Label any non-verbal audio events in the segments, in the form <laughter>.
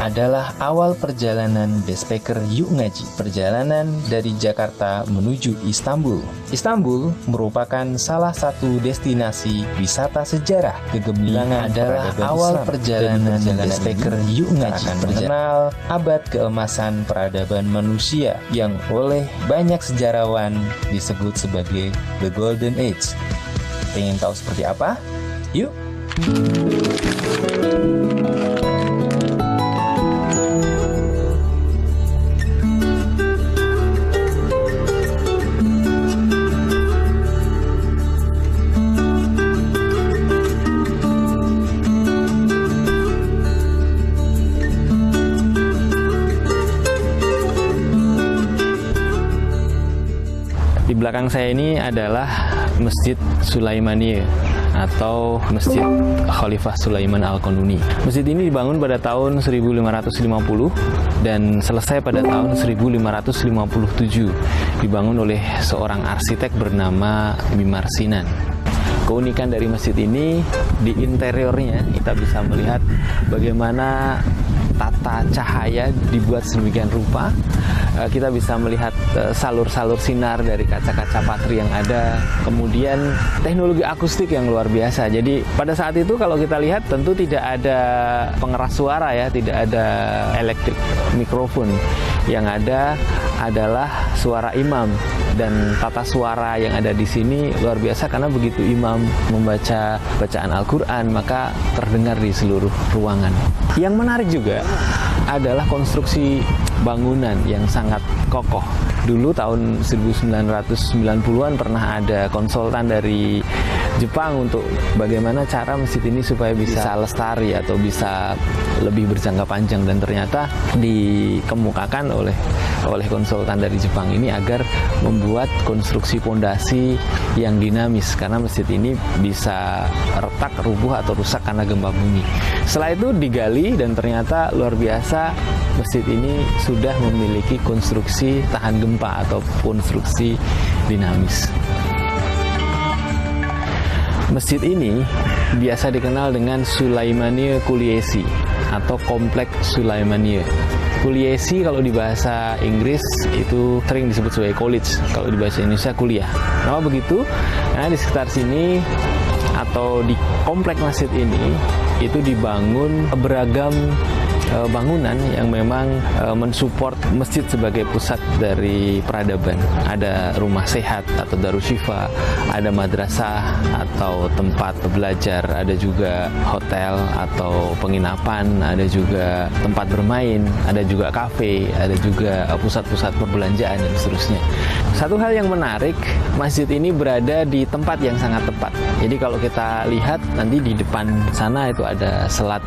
adalah awal perjalanan backpacker Yuk Ngaji, perjalanan dari Jakarta menuju Istanbul. Istanbul merupakan salah satu destinasi wisata sejarah kegemilangan adalah awal perjalanan backpacker Yuk Ngaji, mengenal abad keemasan peradaban manusia yang oleh banyak sejarawan disebut sebagai The Golden Age. Pengen tahu seperti apa? Yuk! Belakang saya ini adalah Masjid Sulaimaniyah atau Masjid Khalifah Sulaiman Al-Qanuni. Masjid ini dibangun pada tahun 1550 dan selesai pada tahun 1557. Dibangun oleh seorang arsitek bernama Mimar Sinan. Keunikan dari masjid ini di interiornya kita bisa melihat bagaimana tata cahaya dibuat sedemikian rupa eh, kita bisa melihat eh, salur-salur sinar dari kaca-kaca patri yang ada kemudian teknologi akustik yang luar biasa. Jadi pada saat itu kalau kita lihat tentu tidak ada pengeras suara ya tidak ada elektrik mikrofon yang ada adalah suara imam dan tata suara yang ada di sini luar biasa karena begitu imam membaca bacaan Al-Qur'an maka terdengar di seluruh ruangan. Yang menarik juga adalah konstruksi bangunan yang sangat kokoh. Dulu tahun 1990-an pernah ada konsultan dari Jepang untuk bagaimana cara masjid ini supaya bisa lestari atau bisa lebih berjangka panjang dan ternyata dikemukakan oleh oleh konsultan dari Jepang ini agar membuat konstruksi pondasi yang dinamis karena masjid ini bisa retak, rubuh atau rusak karena gempa bumi. Setelah itu digali dan ternyata luar biasa masjid ini sudah memiliki konstruksi tahan gempa atau konstruksi dinamis. Masjid ini biasa dikenal dengan Sulaimania Kuliesi atau Komplek Sulaimania. Kuliesi kalau di bahasa Inggris itu sering disebut sebagai college, kalau di bahasa Indonesia kuliah. Kenapa begitu? Karena di sekitar sini atau di komplek masjid ini itu dibangun beragam eh, bangunan yang memang eh, mensupport masjid sebagai pusat dari peradaban. Ada rumah sehat atau darushifa, ada madrasah atau tempat belajar, ada juga hotel atau penginapan, ada juga tempat bermain, ada juga kafe, ada juga pusat-pusat perbelanjaan dan seterusnya. Satu hal yang menarik, masjid ini berada di tempat yang sangat tepat. Jadi kalau kita lihat nanti di depan sana itu ada selat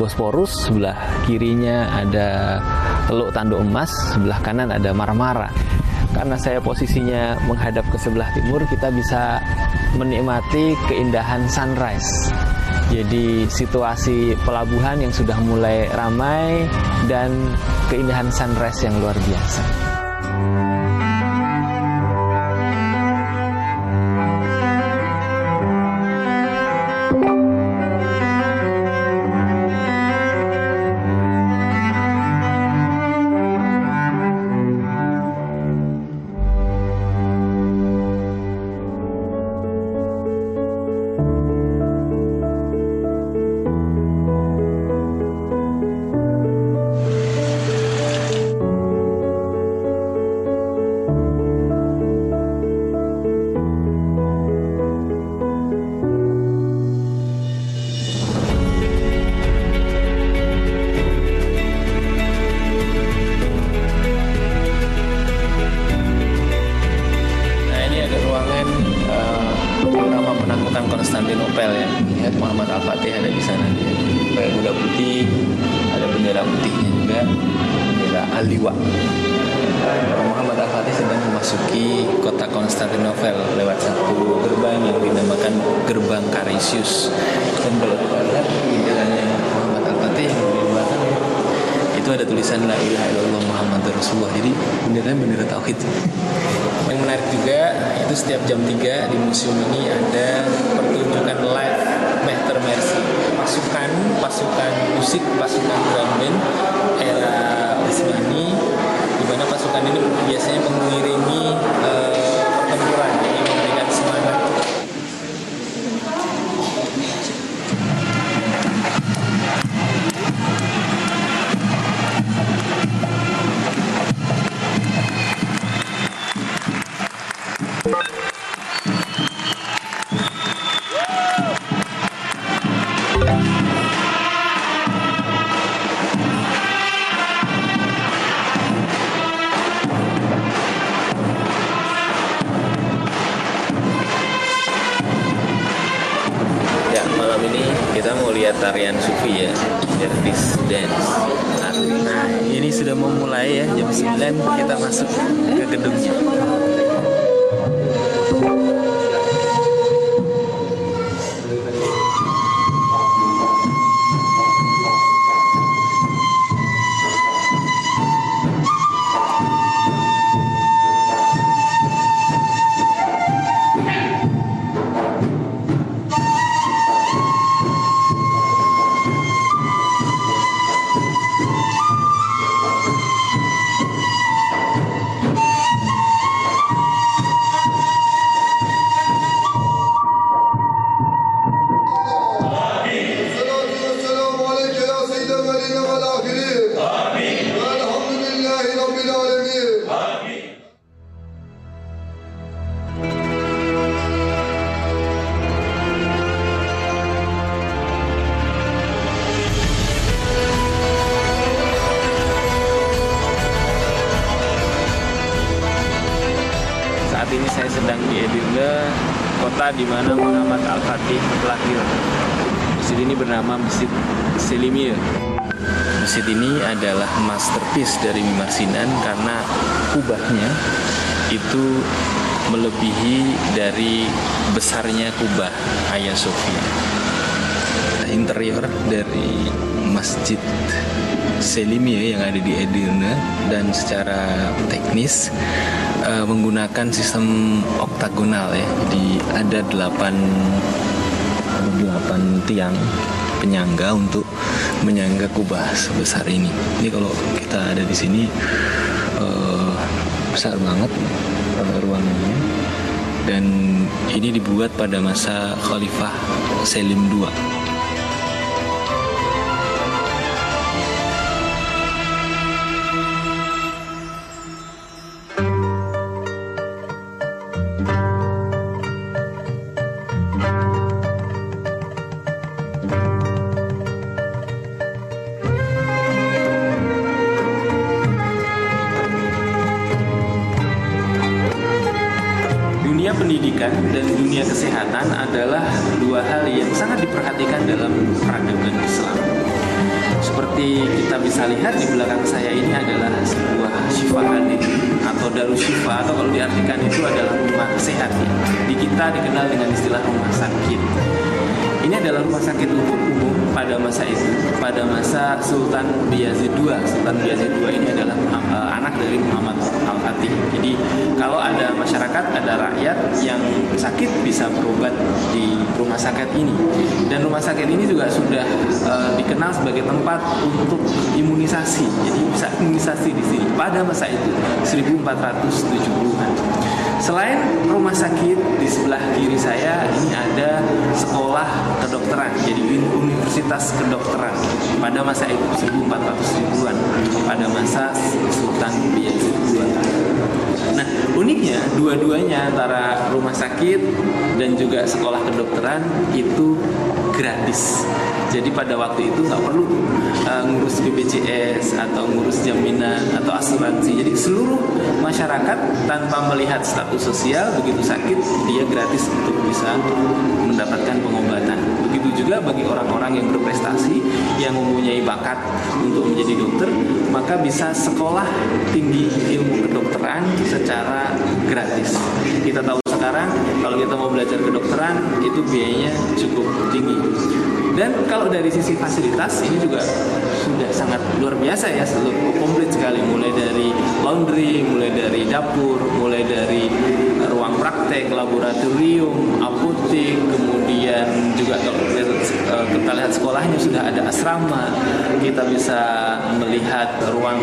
Bosporus, sebelah kirinya ada Teluk Tanduk Emas, sebelah kanan ada Marmara. Karena saya posisinya menghadap ke sebelah timur, kita bisa menikmati keindahan sunrise. Jadi situasi pelabuhan yang sudah mulai ramai dan keindahan sunrise yang luar biasa. Masjid ini adalah masterpiece dari Mimar Sinan karena kubahnya itu melebihi dari besarnya kubah Hagia Sophia. Interior dari Masjid Selimiyah yang ada di Edirne dan secara teknis eh, menggunakan sistem oktagonal ya. Jadi ada delapan ada delapan tiang penyangga untuk menyangga kubah sebesar ini. Ini kalau kita ada di sini eh, besar banget eh, ruangannya dan ini dibuat pada masa Khalifah Selim II. Sebagai tempat untuk imunisasi. Jadi bisa imunisasi di sini pada masa itu 1470-an. Selain rumah sakit di sebelah kiri saya ini ada sekolah kedokteran, jadi Universitas Kedokteran pada masa itu 1400-an pada masa Sultan Bayezid II. Nah, uniknya dua-duanya antara rumah sakit dan juga sekolah kedokteran itu gratis. Jadi pada waktu itu nggak perlu uh, ngurus BPJS atau ngurus jaminan atau asuransi. Jadi seluruh masyarakat tanpa melihat status sosial begitu sakit dia gratis untuk bisa mendapatkan pengobatan. Begitu juga bagi orang-orang yang berprestasi yang mempunyai bakat untuk menjadi dokter maka bisa sekolah tinggi ilmu kedokteran secara gratis. Kita tahu sekarang kalau kita mau belajar kedokteran itu biayanya cukup tinggi. Dan kalau dari sisi fasilitas ini juga sudah sangat luar biasa ya, seluruh komplit sekali mulai dari laundry, mulai dari dapur, mulai dari eh, ruang praktek, laboratorium, apotek, kemudian juga kalau eh, kita lihat sekolahnya sudah ada asrama, kita bisa melihat ruang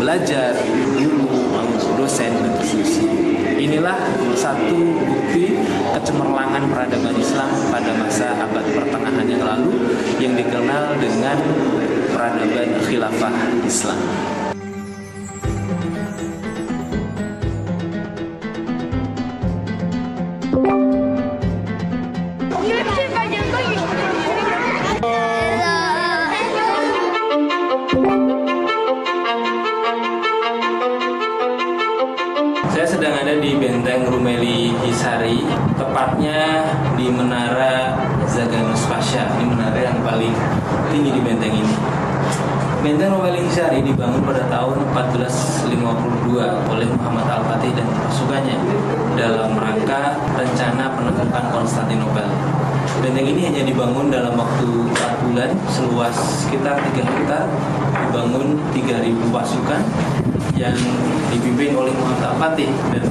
belajar, guru, dosen, dan seterusnya. Inilah satu bukti kecemerlangan peradaban Islam pada masa abad pertengahan yang lalu yang dikenal dengan peradaban khilafah Islam.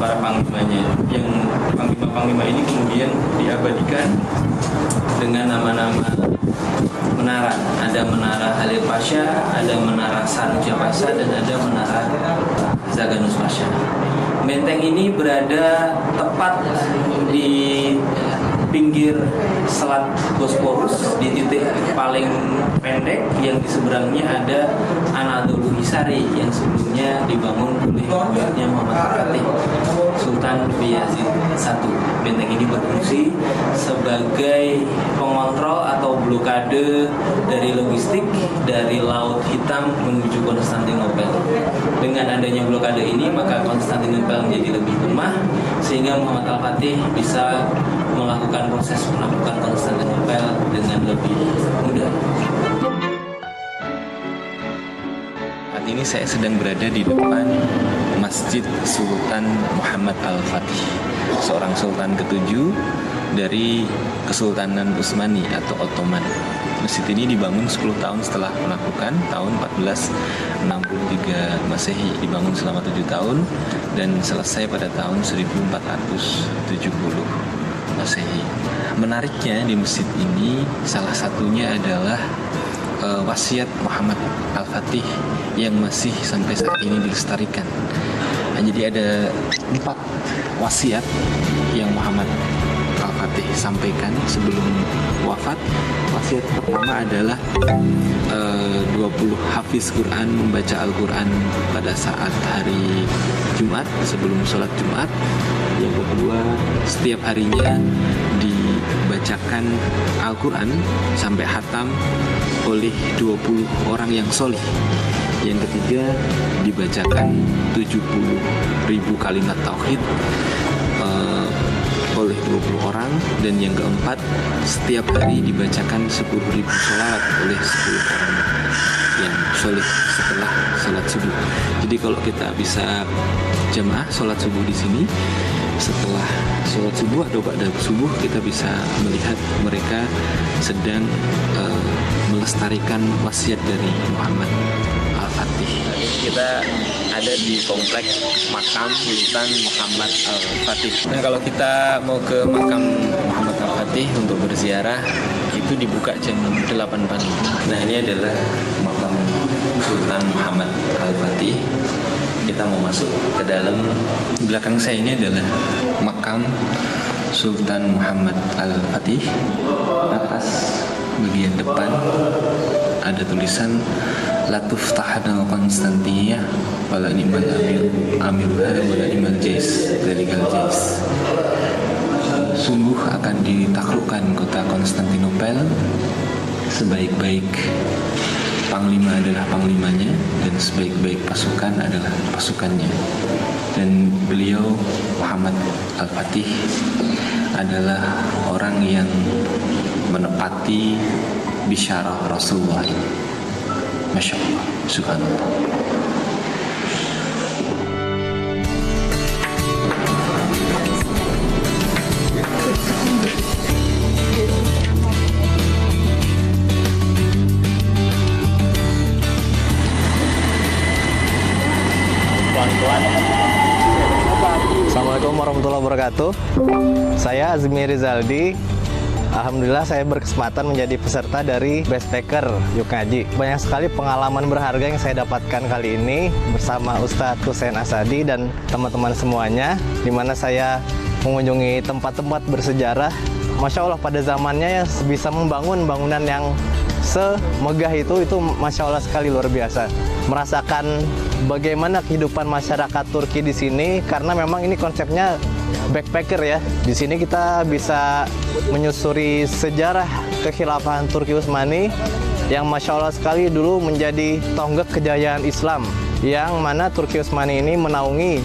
Para panglimanya. Yang panglima-panglima ini kemudian diabadikan dengan nama-nama menara. Ada menara Halil Pasha, ada menara Saruja Pasha, dan ada menara Zaganus Pasha. Benteng ini berada tepat di pinggir Selat Bosporus di titik paling pendek yang di seberangnya ada Hisari yang sebelumnya dibangun oleh buyutnya Muhammad Al-Fatih Sultan Bayezid I. Benteng ini berfungsi sebagai pengontrol atau blokade dari logistik dari Laut Hitam menuju Konstantinopel. Dengan adanya blokade ini maka Konstantinopel menjadi lebih lemah sehingga Muhammad Al-Fatih bisa melakukan proses penaklukan Konstantinopel dengan lebih mudah. Saya sedang berada di depan Masjid Sultan Muhammad Al-Fatih, seorang sultan ketujuh dari Kesultanan Utsmani atau Ottoman. Masjid ini dibangun 10 tahun setelah penaklukan tahun 1463 Masehi, dibangun selama 7 tahun dan selesai pada tahun 1470 Masehi. Menariknya di masjid ini salah satunya adalah uh, wasiat Muhammad Al-Fatih yang masih sampai saat ini dilestarikan. Nah, jadi ada empat wasiat yang Muhammad Al-Fatih sampaikan sebelum wafat. Wasiat pertama adalah uh, 20 hafiz Quran membaca Al-Quran pada saat hari Jumat sebelum sholat Jumat. Yang kedua, setiap harinya dibacakan Al-Quran sampai hatam oleh 20 orang yang solih. Yang ketiga, dibacakan 70 ribu kalimat tauhid uh, oleh 20 orang dan yang keempat setiap hari dibacakan 10 ribu sholawat oleh 10 orang yang soleh setelah sholat subuh. Jadi kalau kita bisa jamaah sholat subuh di sini setelah sholat subuh atau pada subuh kita bisa melihat mereka sedang uh, melestarikan wasiat dari Muhammad Al-Fatih. Kita ada di komplek makam Sultan Muhammad Al-Fatih. Nah kalau kita mau ke makam Muhammad Al-Fatih untuk berziarah itu dibuka jam 8 pagi. Nah ini adalah makam Sultan Muhammad Al-Fatih kita mau masuk ke dalam belakang saya ini adalah makam Sultan Muhammad Al-Fatih. Atas bagian depan ada tulisan Latuf Tahana Konstantinia wala ni'mal amir amirha wala ni'mal jais dari jais. Sungguh akan ditaklukkan kota Konstantinopel sebaik-baik panglima adalah panglimanya dan sebaik-baik pasukan adalah pasukannya. Dan beliau Muhammad Al-Fatih adalah orang yang menepati bisyarah Rasulullah. Masya Allah. Subhanallah wabarakatuh. Saya Azmi Rizaldi. Alhamdulillah saya berkesempatan menjadi peserta dari Best Baker Yuk Ngaji. Banyak sekali pengalaman berharga yang saya dapatkan kali ini bersama Ustadz Hussein Asadi dan teman-teman semuanya, di mana saya mengunjungi tempat-tempat bersejarah. Masya Allah pada zamannya ya bisa membangun bangunan yang semegah itu itu masya Allah sekali luar biasa merasakan bagaimana kehidupan masyarakat Turki di sini karena memang ini konsepnya backpacker ya di sini kita bisa menyusuri sejarah kekhilafahan Turki Utsmani yang masya Allah sekali dulu menjadi tonggak kejayaan Islam yang mana Turki Utsmani ini menaungi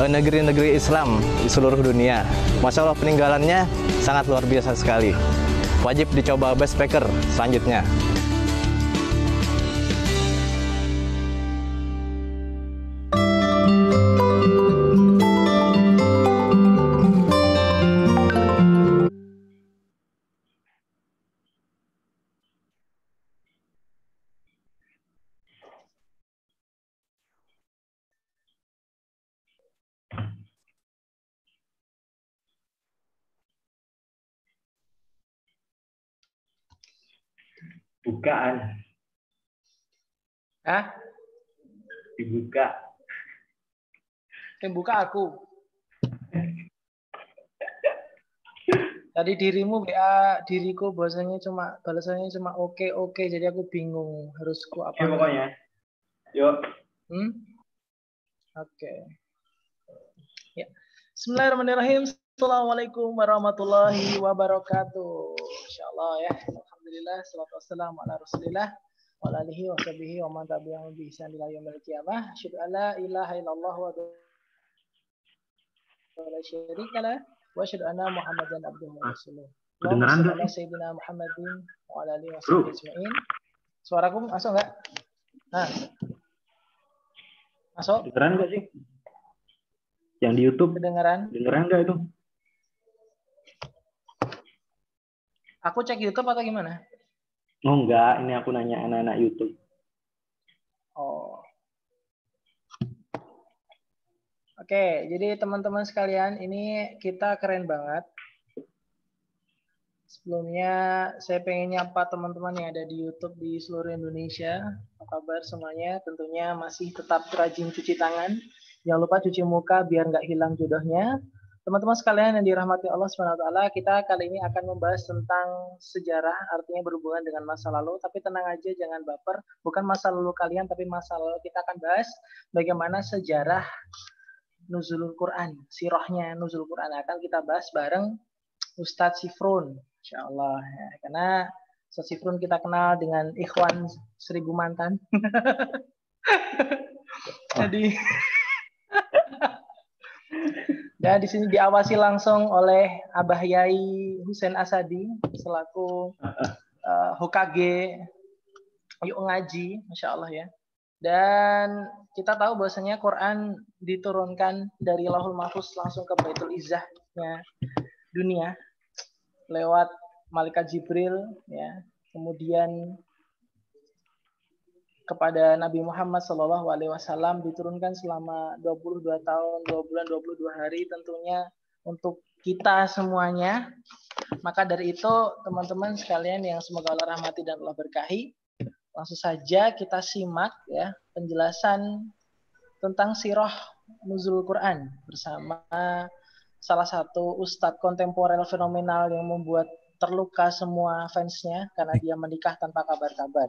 eh, negeri-negeri Islam di seluruh dunia. Masya Allah peninggalannya sangat luar biasa sekali wajib dicoba backpacker selanjutnya. Bukaan Hah? dibuka Yang buka aku. Tadi dirimu WA diriku bahasanya cuma balasannya cuma oke oke jadi aku bingung harus ku apa. ya pokoknya yuk Hmm? Oke. Ya. Bismillahirrahmanirrahim. Assalamualaikum warahmatullahi wabarakatuh. Insyaallah ya. Alhamdulillah. Salatu wassalamu ala rasulillah. Wa ala alihi wa sahbihi wa man tabi'ahum bi ihsan ila yaumil qiyamah. Asyhadu an la ilaha illallah wa la syarika lah. Wa asyhadu anna Muhammadan abduhu wa rasuluh. Kedengeran Allahumma nggak shalli ala sayyidina Muhammadin wa ala alihi wa sahbihi ajma'in. Suaraku masuk enggak? Nah. Masuk? kedengeran nggak sih yang di YouTube Kedengeran? kedengeran nggak itu Aku cek YouTube atau gimana? oh enggak ini aku nanya anak-anak YouTube Oh. Oke, jadi teman-teman sekalian, ini kita keren banget. Sebelumnya saya pengen nyapa teman-teman yang ada di YouTube di seluruh Indonesia. Apa kabar semuanya? Tentunya masih tetap rajin cuci tangan. Jangan lupa cuci muka biar nggak hilang jodohnya. Teman-teman sekalian yang dirahmati Allah SWT, kita kali ini akan membahas tentang sejarah, artinya berhubungan dengan masa lalu. Tapi tenang aja, jangan baper. Bukan masa lalu kalian, tapi masa lalu kita akan bahas bagaimana sejarah nuzulul Quran, sirahnya nuzul Quran akan kita bahas bareng Ustadz Sifrun, insya Allah. Ya, karena Ustadz Sifrun kita kenal dengan Ikhwan Seribu Mantan. <laughs> Jadi <laughs> dan di sini diawasi langsung oleh Abah Yai Husain Asadi selaku uh, Hokage Yuk Ngaji, Masya Allah ya. Dan kita tahu bahwasanya Quran diturunkan dari Lahul Mahfuz langsung ke Baitul Izzahnya dunia lewat malaikat Jibril ya. Kemudian kepada Nabi Muhammad Shallallahu Alaihi Wasallam diturunkan selama 22 tahun, 2 bulan, 22 hari tentunya untuk kita semuanya. Maka dari itu teman-teman sekalian yang semoga Allah rahmati dan Allah berkahi, langsung saja kita simak ya penjelasan tentang sirah nuzul Quran bersama salah satu ustadz kontemporer fenomenal yang membuat terluka semua fansnya karena dia menikah tanpa kabar-kabar.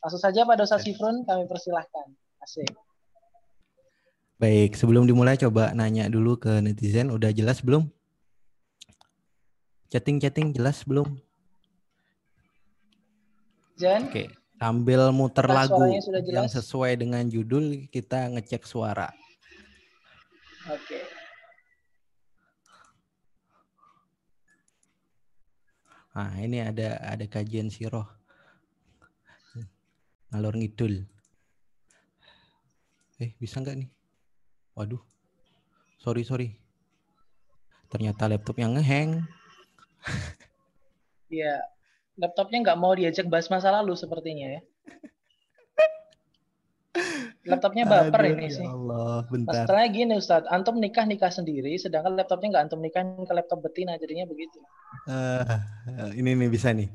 Langsung saja pada Ustaz Sifrun kami persilahkan. Asik. Baik, sebelum dimulai coba nanya dulu ke netizen, udah jelas belum? Chatting-chatting jelas belum? Jen, Oke, sambil muter Nah, lagu yang sesuai dengan judul, kita ngecek suara. oke. Nah, ini ada ada kajian siroh. Ngalor ngidul. Eh, bisa nggak nih? Waduh. Sorry, sorry. Ternyata laptop yang ngeheng. <laughs> Iya. Laptopnya nggak mau diajak bahas masa lalu sepertinya ya. Laptopnya baper Aduh, ini ya sih. Allah, bentar. Masalahnya gini Ustadz, antum nikah nikah sendiri, sedangkan laptopnya nggak antum nikahin ke laptop betina, jadinya begitu. Eh, ini nih bisa nih.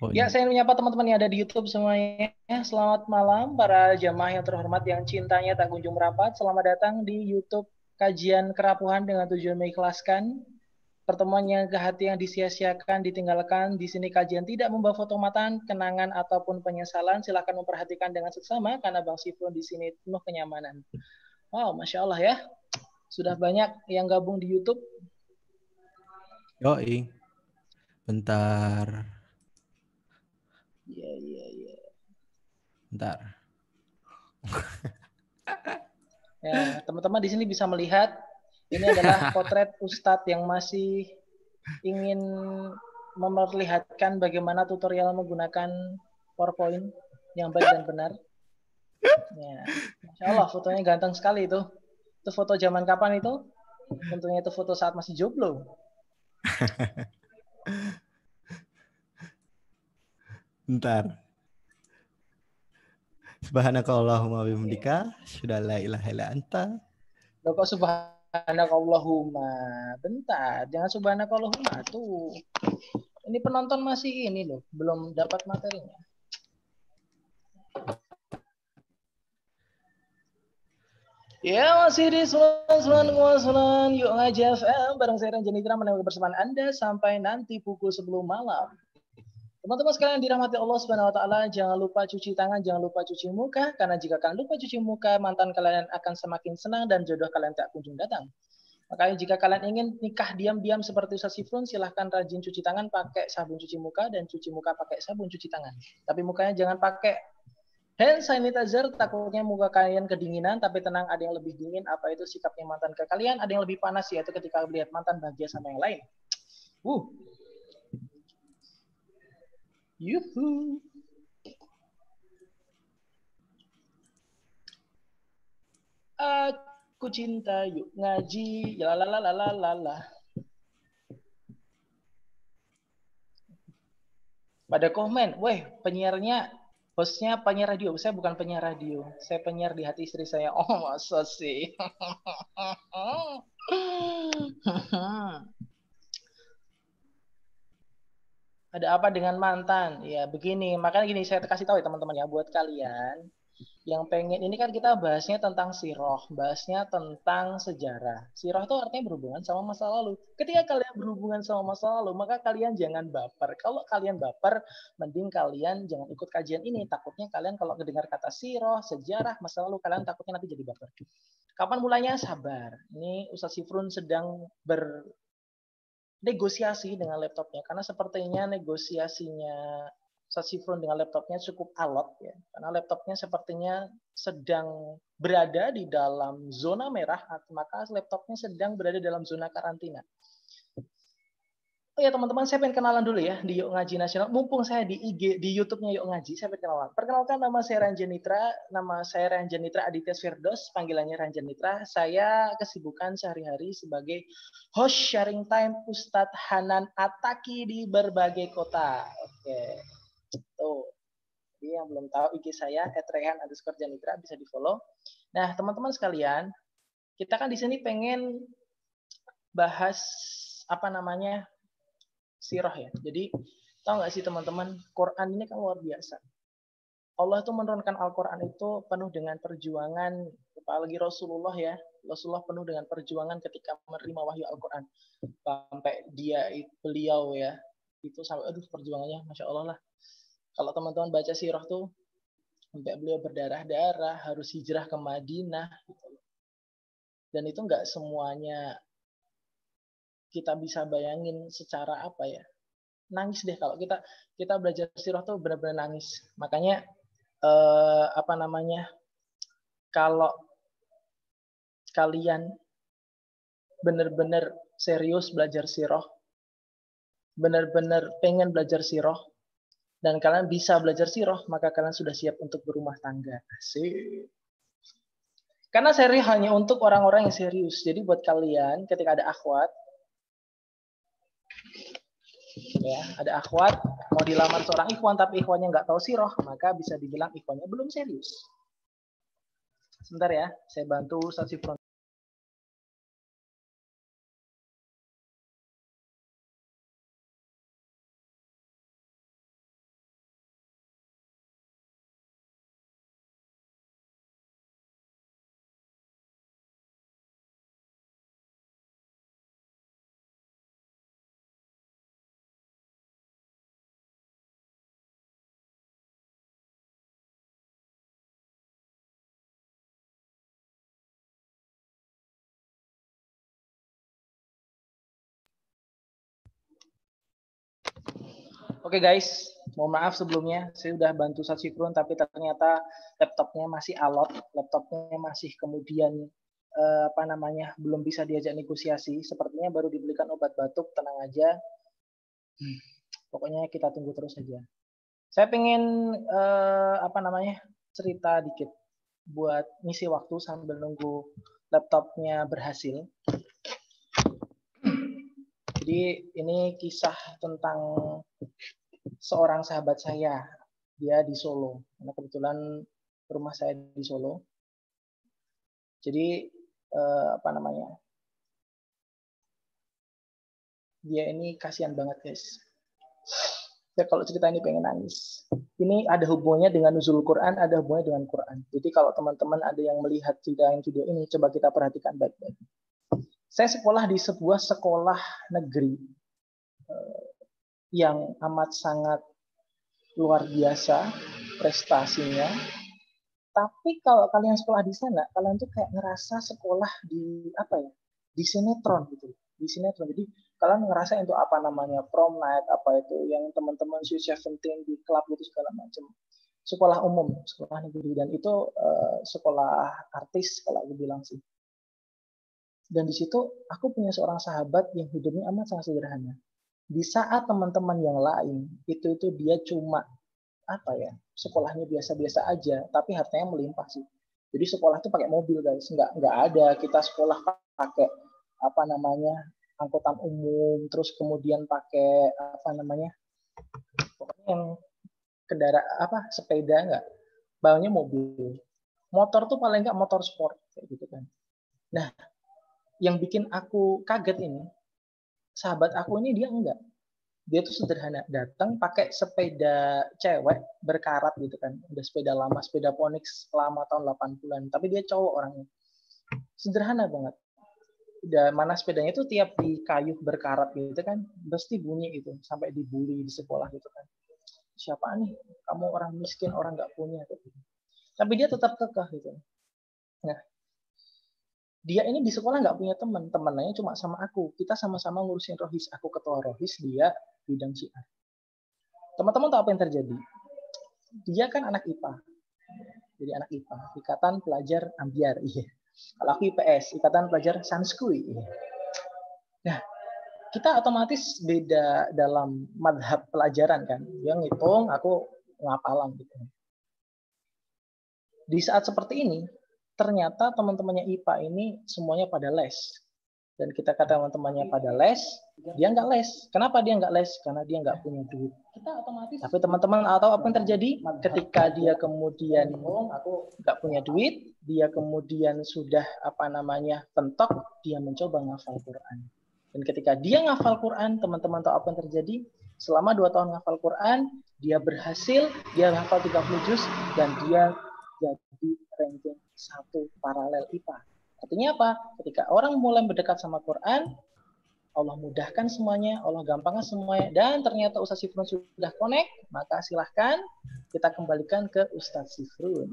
Oh, Ya, ini. saya menyapa teman-teman yang ada di YouTube semuanya. Selamat malam para jamaah yang terhormat yang cintanya tak kunjung merapat. Selamat datang di YouTube kajian kerapuhan dengan tujuan mengikhlaskan. Pertemuan yang ke hati yang disia-siakan, ditinggalkan. Di sini kajian tidak membawa foto matan, kenangan, ataupun penyesalan. Silahkan memperhatikan dengan seksama, karena Bang Sifrun di sini penuh kenyamanan. Wow, Masya Allah ya. Sudah banyak yang gabung di YouTube. Yoi. Bentar. Iya, iya, iya. Bentar. <laughs> Ya, teman-teman di sini bisa melihat ini adalah <laughs> potret Ustadz yang masih ingin memperlihatkan bagaimana tutorial menggunakan PowerPoint yang baik dan benar. Ya, Masya Allah, fotonya ganteng sekali itu. Itu foto zaman kapan itu? Tentunya itu foto saat masih jomblo. <laughs> Bentar. Subhanakallahumma bihamdika, sudah la ilaha illa anta. Loh kok subhanakallahumma? Bentar, jangan subhanakallahumma tuh. Ini penonton masih ini loh, belum dapat materinya. Ya masih di Sulan Sulan Yuk Ngaji FM bareng saya Ranjan Nitra menemani kebersamaan Anda sampai nanti pukul 10 malam. Teman-teman sekalian dirahmati Allah Subhanahu wa taala, jangan lupa cuci tangan, jangan lupa cuci muka karena jika kalian lupa cuci muka, mantan kalian akan semakin senang dan jodoh kalian tak kunjung datang. Makanya jika kalian ingin nikah diam-diam seperti Ustaz Sifrun, silahkan rajin cuci tangan pakai sabun cuci muka dan cuci muka pakai sabun cuci tangan. Tapi mukanya jangan pakai hand sanitizer, takutnya muka kalian kedinginan, tapi tenang ada yang lebih dingin, apa itu sikapnya mantan ke kalian, ada yang lebih panas yaitu ketika melihat mantan bahagia sama yang lain. Uh, Yuhu. Aku cinta yuk ngaji. Ya. Pada komen, weh penyiarnya hostnya penyiar radio. Saya bukan penyiar radio. Saya penyiar di hati istri saya. <laughs> Oh masa sih. <laughs> <laughs> ada apa dengan mantan? Ya begini, makanya gini saya kasih tahu ya teman-teman ya buat kalian yang pengen ini kan kita bahasnya tentang siroh, bahasnya tentang sejarah. Siroh itu artinya berhubungan sama masa lalu. Ketika kalian berhubungan sama masa lalu, maka kalian jangan baper. Kalau kalian baper, mending kalian jangan ikut kajian ini. Takutnya kalian kalau mendengar kata siroh, sejarah, masa lalu, kalian takutnya nanti jadi baper. Kapan mulainya? Sabar. Ini Ustaz Sifrun sedang ber negosiasi dengan laptopnya karena sepertinya negosiasinya Sasifrun dengan laptopnya cukup alot ya karena laptopnya sepertinya sedang berada di dalam zona merah maka laptopnya sedang berada dalam zona karantina. Oh ya teman-teman, saya pengen kenalan dulu ya di Yuk Ngaji Nasional. Mumpung saya di IG, di YouTube-nya Yuk Ngaji, saya pengen kenalan. Perkenalkan nama saya Ranjan Nitra, nama saya Ranjan Nitra Aditya Firdos, panggilannya Ranjan Nitra. Saya kesibukan sehari-hari sebagai host sharing time Ustadz Hanan Ataki di berbagai kota. Oke, tuh. Jadi yang belum tahu IG saya @rehan underscore Janitra bisa di follow. Nah teman-teman sekalian, kita kan di sini pengen bahas apa namanya sirah ya. Jadi tahu nggak sih teman-teman, Quran ini kan luar biasa. Allah itu menurunkan Al-Quran itu penuh dengan perjuangan, apalagi Rasulullah ya. Rasulullah penuh dengan perjuangan ketika menerima wahyu Al-Quran. Sampai dia, beliau ya, itu sampai, aduh perjuangannya, Masya Allah lah. Kalau teman-teman baca sirah tuh, sampai beliau berdarah-darah, harus hijrah ke Madinah. Gitu. Dan itu nggak semuanya kita bisa bayangin secara apa ya nangis deh kalau kita kita belajar sirah tuh benar-benar nangis. Makanya eh, apa namanya kalau kalian benar-benar serius belajar sirah benar-benar pengen belajar sirah dan kalian bisa belajar sirah maka kalian sudah siap untuk berumah tangga. Sih Karena seri hanya untuk orang-orang yang serius. Jadi buat kalian ketika ada akhwat, ya ada akhwat mau dilamar seorang ikhwan tapi ikhwannya nggak tahu siroh, maka bisa dibilang ikhwannya belum serius. Sebentar ya, saya bantu Ustaz Sifron. Oke guys, mohon maaf sebelumnya saya sudah bantu Sasifrun tapi ternyata laptopnya masih alot, laptopnya masih kemudian eh, apa namanya belum bisa diajak negosiasi. Sepertinya baru dibelikan obat batuk, tenang aja. Hmm, pokoknya kita tunggu terus saja. Saya pengen eh, apa namanya cerita dikit buat ngisi waktu sambil nunggu laptopnya berhasil. Jadi ini kisah tentang seorang sahabat saya. Dia di Solo. Karena kebetulan rumah saya di Solo. Jadi eh, apa namanya? Dia ini kasihan banget guys. Ya kalau cerita ini pengen nangis. Ini ada hubungannya dengan nuzul Quran, ada hubungannya dengan Quran. Jadi kalau teman-teman ada yang melihat video video ini, coba kita perhatikan baik-baik. Saya sekolah di sebuah sekolah negeri eh, yang amat sangat luar biasa prestasinya. Tapi kalau kalian sekolah di sana, kalian tuh kayak ngerasa sekolah di apa ya? Di sinetron gitu. Di sinetron. Jadi kalian ngerasa itu apa namanya prom night apa itu yang teman-teman Sweet Seventeen di klub itu segala macam sekolah umum sekolah negeri dan itu uh, sekolah artis kalau aku bilang sih dan di situ aku punya seorang sahabat yang hidupnya amat sangat sederhana. Di saat teman-teman yang lain itu itu dia cuma apa ya sekolahnya biasa-biasa aja, tapi hartanya melimpah sih. Jadi sekolah itu pakai mobil guys, nggak nggak ada kita sekolah pakai apa namanya angkutan umum, terus kemudian pakai apa namanya pokoknya yang kendaraan apa sepeda nggak, bawanya mobil. Motor tuh paling nggak motor sport kayak gitu kan. Nah yang bikin aku kaget ini sahabat aku ini dia enggak. Dia tuh sederhana datang pakai sepeda cewek berkarat gitu kan. Udah sepeda lama sepeda Ponix lama tahun 80-an tapi dia cowok orangnya. Sederhana banget. Dan mana sepedanya itu tiap di kayu berkarat gitu kan pasti bunyi itu sampai dibully di sekolah gitu kan. Siapa nih? Kamu orang miskin orang nggak punya. Gitu. tapi dia tetap kekeh gitu. Nah dia ini di sekolah nggak punya teman temennya cuma sama aku. Kita sama-sama ngurusin rohis. Aku ketua rohis dia bidang syiar teman-teman tahu apa yang terjadi? Dia kan anak IPA jadi anak IPA ikatan pelajar ambiar iya. Kalau aku IPS ikatan pelajar sanskui iya. nah kita otomatis beda dalam madhab pelajaran kan. Dia ngitung aku ngapalan gitu. Di saat seperti ini ternyata teman-temannya IPA ini semuanya pada les. Dan kita kata teman-temannya pada les, dia nggak les. Kenapa dia nggak les? Karena dia nggak punya duit. Kita otomatis. Tapi teman-teman atau apa yang terjadi ketika dia kemudian aku nggak punya duit, dia kemudian sudah apa namanya pentok, dia mencoba ngafal Quran. Dan ketika dia ngafal Quran, teman-teman tahu apa yang terjadi? Selama dua tahun ngafal Quran, dia berhasil, dia hafal 30 juz, dan dia jadi ranking satu paralel IPA. Artinya apa? Ketika orang mulai mendekat sama Quran, Allah mudahkan semuanya, Allah gampangkan semuanya, dan ternyata Ustaz Sifrun sudah connect, maka silahkan kita kembalikan ke Ustaz Sifrun.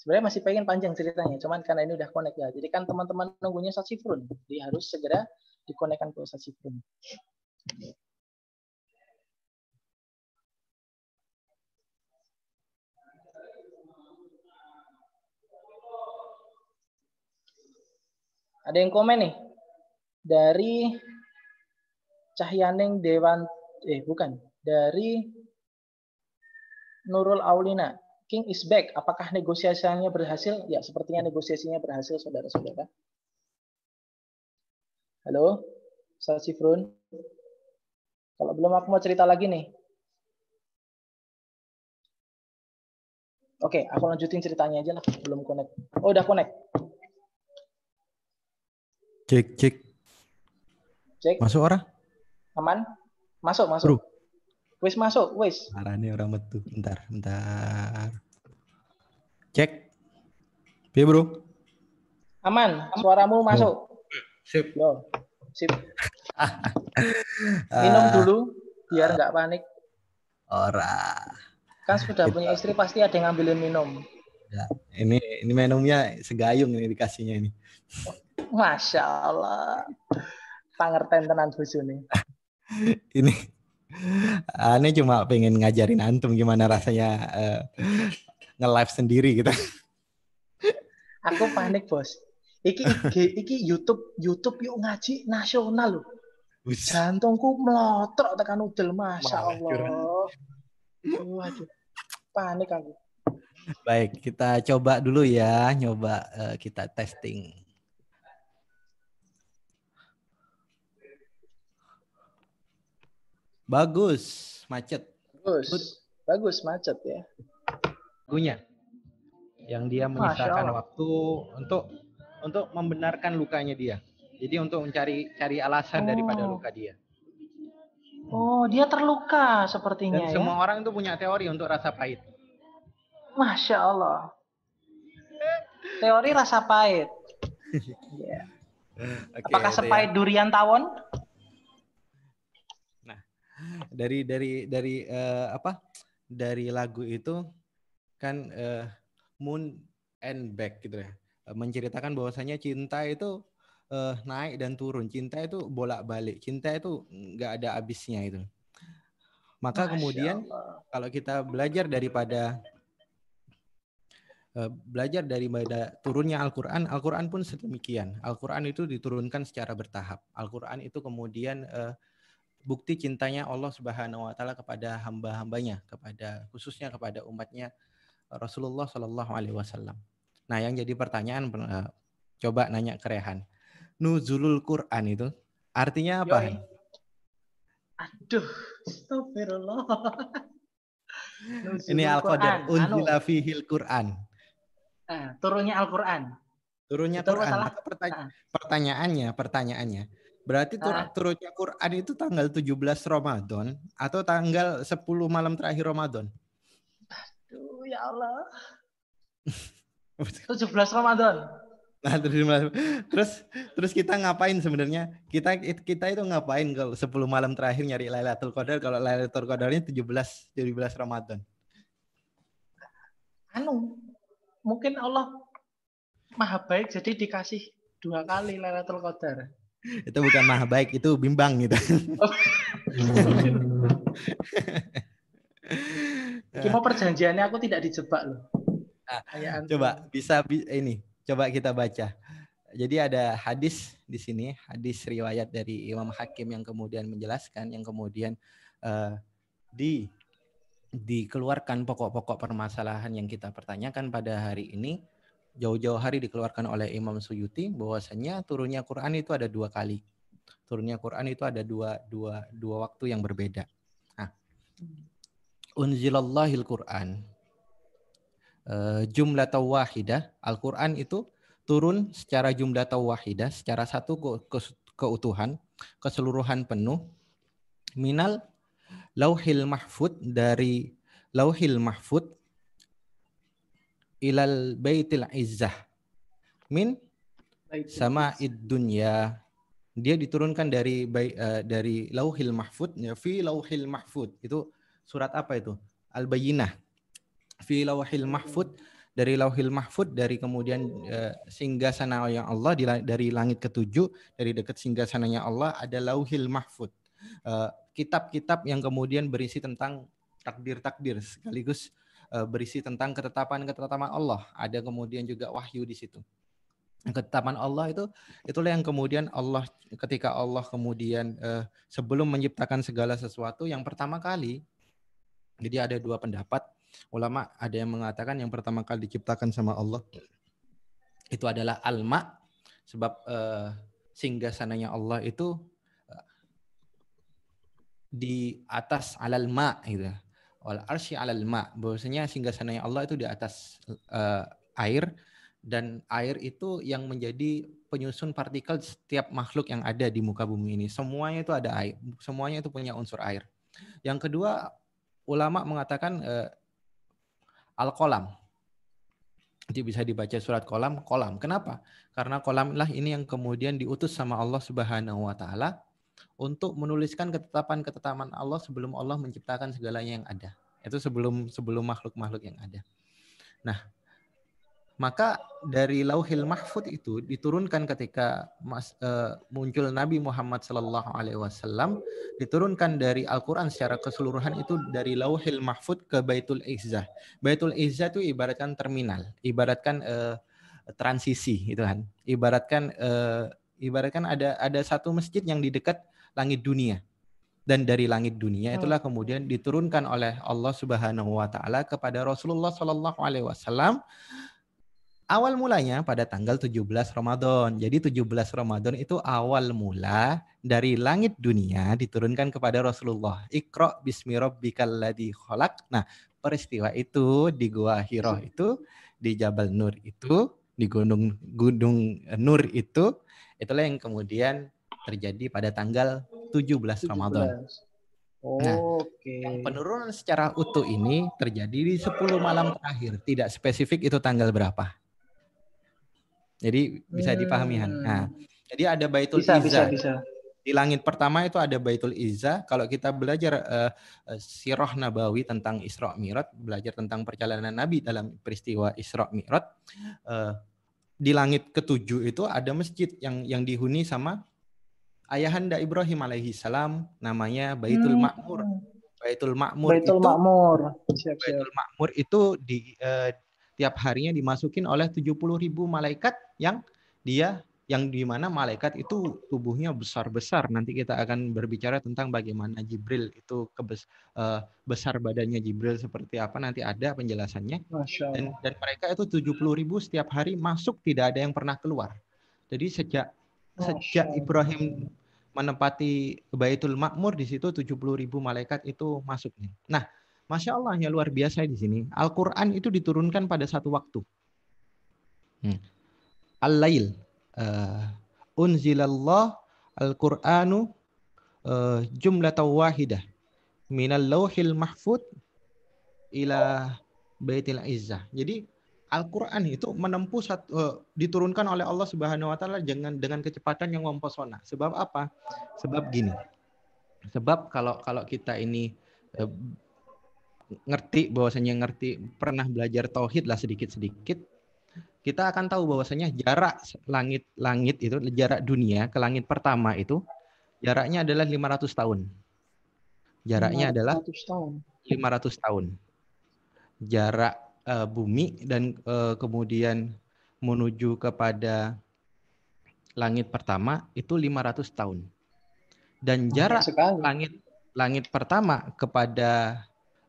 Sebenarnya masih pengen panjang ceritanya, cuman karena ini udah connect ya. Jadi kan teman-teman nunggunya Ustaz Sifrun, jadi harus segera dikonekkan ke Ustaz Sifrun. Ada yang komen nih dari Cahyaneng Dewan eh bukan dari Nurul Aulina. King is back. Apakah negosiasinya berhasil? Ya, sepertinya negosiasinya berhasil, saudara-saudara. Halo, Ustaz Sifrun. Kalau belum aku mau cerita lagi nih. Oke, aku lanjutin ceritanya aja lah. Belum connect. Oh, udah connect. Cek cek. Cek. Masuk orang? Aman? Masuk, masuk. Bro. Wis masuk, wis. Arane orang metu. Bentar, bentar. Cek. Piye, Bro? Aman, suaramu masuk. Sip. Yo, sip. <laughs> Minum Ah, dulu biar nggak panik. Ora. Kan sudah punya istri pasti ada yang ngambilin minum. Ini ini minumnya segayung ini dikasihnya ini. Masya Allah. Pangerten tenan bojone. <laughs> Ini aneh cuma pengen ngajarin antum gimana rasanya eh, nge-live sendiri gitu. Aku panik, Bos. Iki IG, iki YouTube, YouTube yuk ngaji nasional loh. Jantungku melotrok tekan udel, Masya Allah. Waduh, panik aku. Baik, kita coba dulu ya, nyoba eh, kita testing. Bagus, macet. Bagus, bagus macet ya. Lagunya yang dia menyisakan waktu untuk untuk membenarkan lukanya dia. Jadi untuk mencari cari alasan daripada Oh. luka dia. Oh, dia terluka sepertinya Dan ya. semua orang itu punya teori untuk rasa pahit. Masya Allah. Teori rasa pahit. Ya. Oke, Apakah itu ya. sepahit durian tawon? dari dari dari eh, apa dari lagu itu kan eh, moon and back gitu ya menceritakan bahwasanya cinta itu eh, naik dan turun cinta itu bolak balik cinta itu nggak ada habisnya itu maka Masya kemudian Allah. kalau kita belajar daripada belajar daripada turunnya Al-Qur'an, Al-Qur'an pun sedemikian. Al-Qur'an itu diturunkan secara bertahap. Al-Qur'an itu kemudian eh, bukti cintanya Allah Subhanahu wa taala kepada hamba-hambanya, kepada khususnya kepada umatnya Rasulullah Shallallahu alaihi wasallam. Nah, yang jadi pertanyaan eh, coba nanya ke Rehan. Nuzulul Quran itu artinya apa? Yoi. Aduh, astagfirullah. Ini Al-Qadar. Anu, unzila fihil Quran. Eh, turunnya Al-Quran. Turunnya Itu Quran. masalah- pertanya- Ah. pertanyaannya, pertanyaannya. Berarti tur- Ah. turunnya Quran itu tanggal 17 Ramadan atau tanggal 10 malam terakhir Ramadan? Aduh, ya Allah. <laughs> 17 Ramadan. Nah, terus terus terus kita ngapain sebenarnya? Kita kita itu ngapain kalau 10 malam terakhir nyari Lailatul Qadar kalau Lailatul Qadarnya 17 17 Ramadan? Anu, mungkin Allah maha baik jadi dikasih dua kali Lailatul Qadar. Itu bukan maha baik, itu bimbang gitu. <laughs> Mau perjanjiannya aku tidak dijebak loh. Ah. Coba bisa bi- ini, coba kita baca. Jadi ada hadis di sini, hadis riwayat dari Imam Hakim yang kemudian menjelaskan, yang kemudian eh, di dikeluarkan pokok-pokok permasalahan yang kita pertanyakan pada hari ini. Jauh-jauh hari dikeluarkan oleh Imam Suyuti bahwasanya turunnya Quran itu ada dua kali. Turunnya Quran itu ada dua dua dua waktu yang berbeda. Nah, unzilallahil Quran eh, jumlah wahidah Al-Quran itu turun secara jumlah wahidah secara satu ke- ke- keutuhan keseluruhan penuh minal lauhil mahfud dari lauhil mahfud ilal baitil izzah min sama dunya. Dia diturunkan dari eh, dari lauhil mahfud ya fi lauhil mahfud. Itu surat apa itu? Al bayyinah fi lauhil mahfud dari lauhil mahfud dari kemudian eh, singgah sana yang Allah dari langit ketujuh dari dekat singgah sananya Allah ada lauhil mahfud. Eh, kitab-kitab yang kemudian berisi tentang takdir-takdir sekaligus eh, berisi tentang ketetapan-ketetapan Allah. Ada kemudian juga wahyu di situ. Ketetapan Allah itu itulah yang kemudian Allah ketika Allah kemudian eh, sebelum menciptakan segala sesuatu yang pertama kali jadi ada dua pendapat. Ulama ada yang mengatakan yang pertama kali diciptakan sama Allah itu adalah alma sebab uh, singgah sananya Allah itu uh, di atas alal ma gitu. Wal arsy alal ma. Bahwasanya singgah sananya Allah itu di atas uh, air dan air itu yang menjadi penyusun partikel setiap makhluk yang ada di muka bumi ini. Semuanya itu ada air, semuanya itu punya unsur air. Yang kedua, ulama mengatakan uh, al-kolam. Jadi bisa dibaca surat kolam, kolam. Kenapa? Karena kolam lah ini yang kemudian diutus sama Allah Subhanahu wa taala untuk menuliskan ketetapan-ketetapan Allah sebelum Allah menciptakan segalanya yang ada. Itu sebelum sebelum makhluk-makhluk yang ada. Nah, maka dari Lauhil Mahfud itu diturunkan ketika mas, uh, muncul Nabi Muhammad Sallallahu Alaihi Wasallam diturunkan dari Al-Quran secara keseluruhan itu dari Lauhil Mahfud ke Baitul Izzah. Baitul Izzah itu ibaratkan terminal, ibaratkan uh, transisi itu kan, ibaratkan uh, ibaratkan ada ada satu masjid yang di dekat langit dunia dan dari langit dunia hmm. itulah kemudian diturunkan oleh Allah Subhanahu wa taala kepada Rasulullah sallallahu alaihi wasallam awal mulanya pada tanggal 17 Ramadan. Jadi 17 Ramadan itu awal mula dari langit dunia diturunkan kepada Rasulullah. Iqra bismi rabbikal ladzi khalaq. Nah, peristiwa itu di Gua Hiro itu, di Jabal Nur itu, di Gunung Gunung Nur itu, itulah yang kemudian terjadi pada tanggal 17 Ramadan. Oh, Nah, Oke. Penurunan secara utuh ini terjadi di 10 malam terakhir. Tidak spesifik itu tanggal berapa. Jadi bisa dipahami Han. Nah, jadi ada Baitul Hmm. Bisa, bisa, Izza. bisa. Di langit pertama itu ada Baitul Izza. Kalau kita belajar uh, sirah Nabawi tentang Isra Mi'raj, belajar tentang perjalanan Nabi dalam peristiwa Isra Mi'raj, uh, di langit ketujuh itu ada masjid yang yang dihuni sama ayahanda Ibrahim alaihi salam namanya Baitul Hmm. Ma'mur. Baitul Ma'mur Baitul itu Makmur. Siap, siap. Baitul Makmur itu di eh, tiap harinya dimasukin oleh 70 ribu malaikat yang dia yang di mana malaikat itu tubuhnya besar-besar. Nanti kita akan berbicara tentang bagaimana Jibril itu kebes, eh, besar badannya Jibril seperti apa nanti ada penjelasannya. Dan dan mereka itu 70 ribu setiap hari masuk tidak ada yang pernah keluar. Jadi sejak sejak. Ibrahim menempati Baitul Makmur di situ 70 ribu malaikat itu masuk. Nah, masya Allah ya luar biasa di sini. Al-Quran itu diturunkan pada satu waktu. Hmm. Al-Lail. Uh, unzilallah Al-Quranu uh, jumlatan wahidah minal lauhil mahfud ila baitil izzah. Jadi Al-Qur'an itu menempuh satu, uh, diturunkan oleh Allah Subhanahu wa taala dengan dengan kecepatan yang mempesona. Sebab apa? Sebab gini. Sebab kalau kalau kita ini uh, ngerti bahwasanya ngerti pernah belajar tauhid lah sedikit-sedikit kita akan tahu bahwasanya jarak langit-langit itu jarak dunia ke langit pertama itu jaraknya adalah 500 tahun. Jaraknya adalah 500 tahun. 500 tahun. Jarak uh, bumi dan uh, kemudian menuju kepada langit pertama itu 500 tahun. Dan jarak sekali. langit langit pertama kepada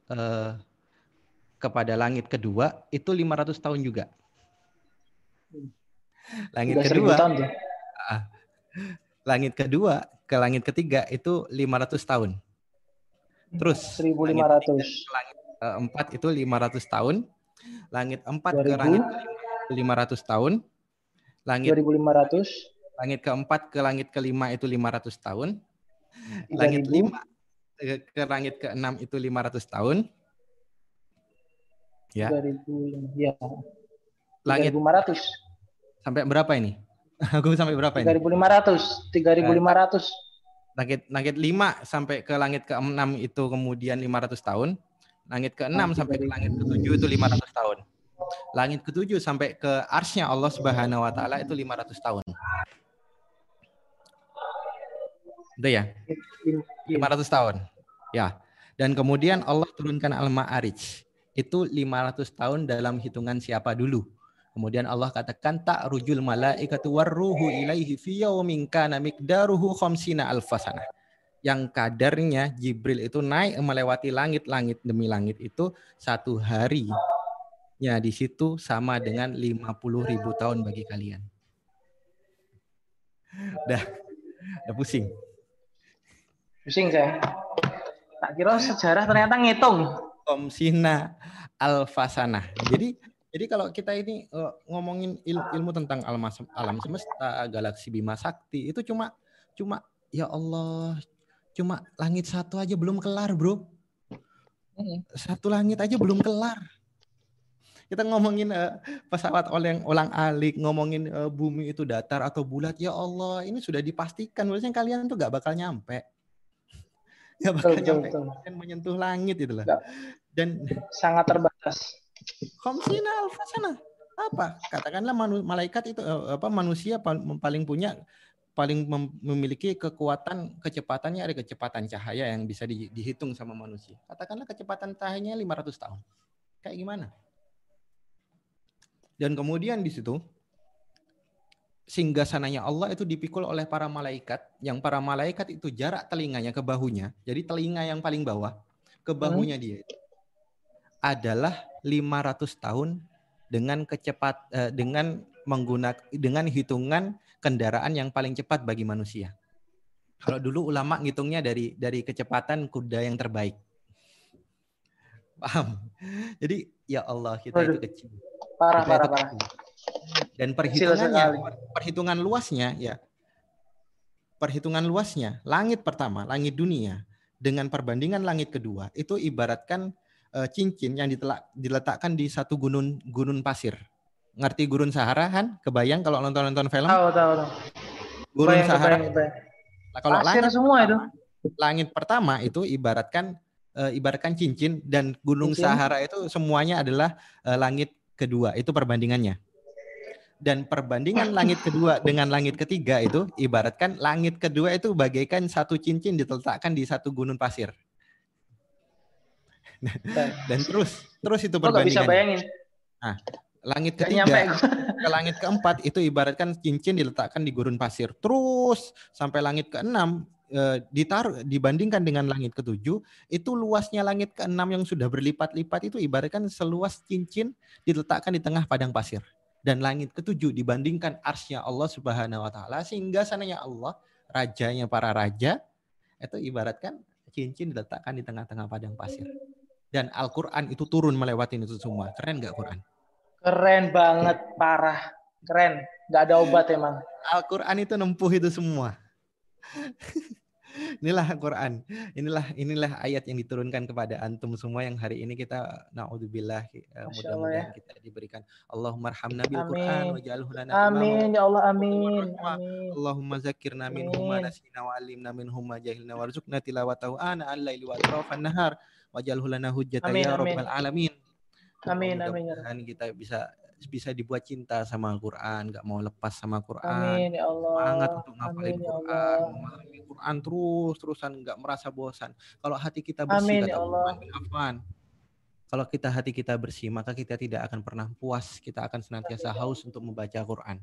uh, kepada langit kedua itu 500 tahun juga. Langit Udah seribu kedua tahun. Ah. langit kedua ke langit ketiga itu 500 tahun. Terus 1500. langit ke langit keempat itu 500 tahun. Langit empat ke 2000. langit kelima 500 tahun. Langit 2500. langit keempat ke langit kelima itu 500 tahun. Langit 3000. lima ke ke langit keenam itu 500 tahun. Ya. 2000. Ya. Langit 3500. sampai berapa ini? <laughs> Aku sampai berapa ini? 3500. 3500. Langit langit 5 sampai ke langit ke-6 itu kemudian 500 tahun. Langit ke-6 Ah, sampai ke 3000. langit ke-7 itu 500 tahun. Langit ke-7 sampai ke arsnya Allah Subhanahu wa taala itu 500 tahun. Itu ya, 500 tahun. Ya. Dan kemudian Allah turunkan Al-Ma'arij. Itu 500 tahun dalam hitungan siapa dulu? Kemudian Allah katakan tak rujul malaikatu warruhu ilaihi fi yaumin kana miqdaruhu khamsina alfasana. Yang kadarnya Jibril itu naik melewati langit-langit demi langit itu satu hari. Ya di situ sama dengan 50 ribu tahun bagi kalian. Dah, udah pusing. Pusing saya. Tak kira sejarah ternyata ngitung. Komsina Alfasana. Jadi jadi kalau kita ini uh, ngomongin il, ilmu tentang alam, alam semesta, galaksi Bima Sakti itu cuma cuma ya Allah, cuma langit satu aja belum kelar, Bro. Satu langit aja belum kelar. Kita ngomongin uh, pesawat oleng olang alik, ngomongin uh, bumi itu datar atau bulat, ya Allah, ini sudah dipastikan. Maksudnya kalian tuh gak bakal nyampe. <laughs> Gak bakal Betul, nyampe. betul. Kalian menyentuh langit itu lah. Nggak. Dan Sangat terbatas. Komsina alfasana apa? Katakanlah manu- malaikat itu eh, apa manusia pal- paling punya paling mem- memiliki kekuatan kecepatannya ada kecepatan cahaya yang bisa di- dihitung sama manusia. Katakanlah kecepatan cahayanya 500 tahun. Kayak gimana? Dan kemudian di situ singgah sananya Allah itu dipikul oleh para malaikat yang para malaikat itu jarak telinganya ke bahunya. Jadi telinga yang paling bawah ke bahunya dia itu adalah 500 tahun dengan kecepat eh, dengan menggunakan dengan hitungan kendaraan yang paling cepat bagi manusia. Kalau dulu ulama ngitungnya dari dari kecepatan kuda yang terbaik. Paham? Jadi ya Allah kita itu kecil. Parah, Kita parah, itu parah. Dan perhitungannya perhitungan luasnya ya. Perhitungan luasnya langit pertama, langit dunia dengan perbandingan langit kedua itu ibaratkan eh, cincin yang diletakkan di satu gunung gunung pasir. Ngerti gurun Sahara kan? Kebayang kalau nonton-nonton film? Tahu, tahu, tahu. Gurun Bayang, Sahara. Nah, kalau Pasir langit semua itu. langit pertama itu ibaratkan eh, ibaratkan cincin dan gunung Cincin. Sahara itu semuanya adalah eh, langit kedua. Itu perbandingannya. Dan perbandingan langit kedua <laughs> dengan langit ketiga itu ibaratkan langit kedua itu bagaikan satu cincin diletakkan di satu gunung pasir. <laughs> Dan terus terus itu gak bisa bayangin. Langit ketiga <laughs> ke langit keempat itu ibaratkan cincin diletakkan di gurun pasir. Terus sampai langit keenam eh, ditaruh dibandingkan dengan langit ketujuh itu luasnya langit keenam yang sudah berlipat-lipat itu ibaratkan seluas cincin diletakkan di tengah padang pasir. Dan langit ketujuh dibandingkan arsnya Allah Subhanahu wa taala sehingga sananya Allah rajanya para raja itu ibaratkan cincin diletakkan di tengah-tengah padang pasir. Dan Al-Qur'an itu turun melewati itu semua. Keren nggak Quran? Keren banget, parah. Keren. Gak ada obat emang. Al-Quran itu nempuh itu semua. <laughs> inilah Al-Quran. Inilah inilah ayat yang diturunkan kepada antum semua yang hari ini kita naudzubillah eh, mudah-mudahan kita diberikan Allahumma arhamna bil Quran waj'alhu lana Amin, ya Allah, amin. Amin. Allahumma zakirna minhum ma nasina wa 'allimna minhum ma jahilna warzuqna tilawatahu ana al-laili wa atrafan nahar waj'alhu lana hujjatan ya rabbal alamin. Amin, amin, ya Mudah-mudahan kita bisa bisa dibuat cinta sama Al-Quran, nggak mau lepas sama Al-Quran Amin, ya Allah. semangat untuk ngapalin Amin, ya Quran, Allah. memahami Quran terus terusan nggak merasa bosan. Kalau hati kita Amin, bersih, ya kata Allah. Uthman bin Affan, kalau kita hati kita bersih, maka kita tidak akan pernah puas. Kita akan senantiasa haus untuk membaca Quran.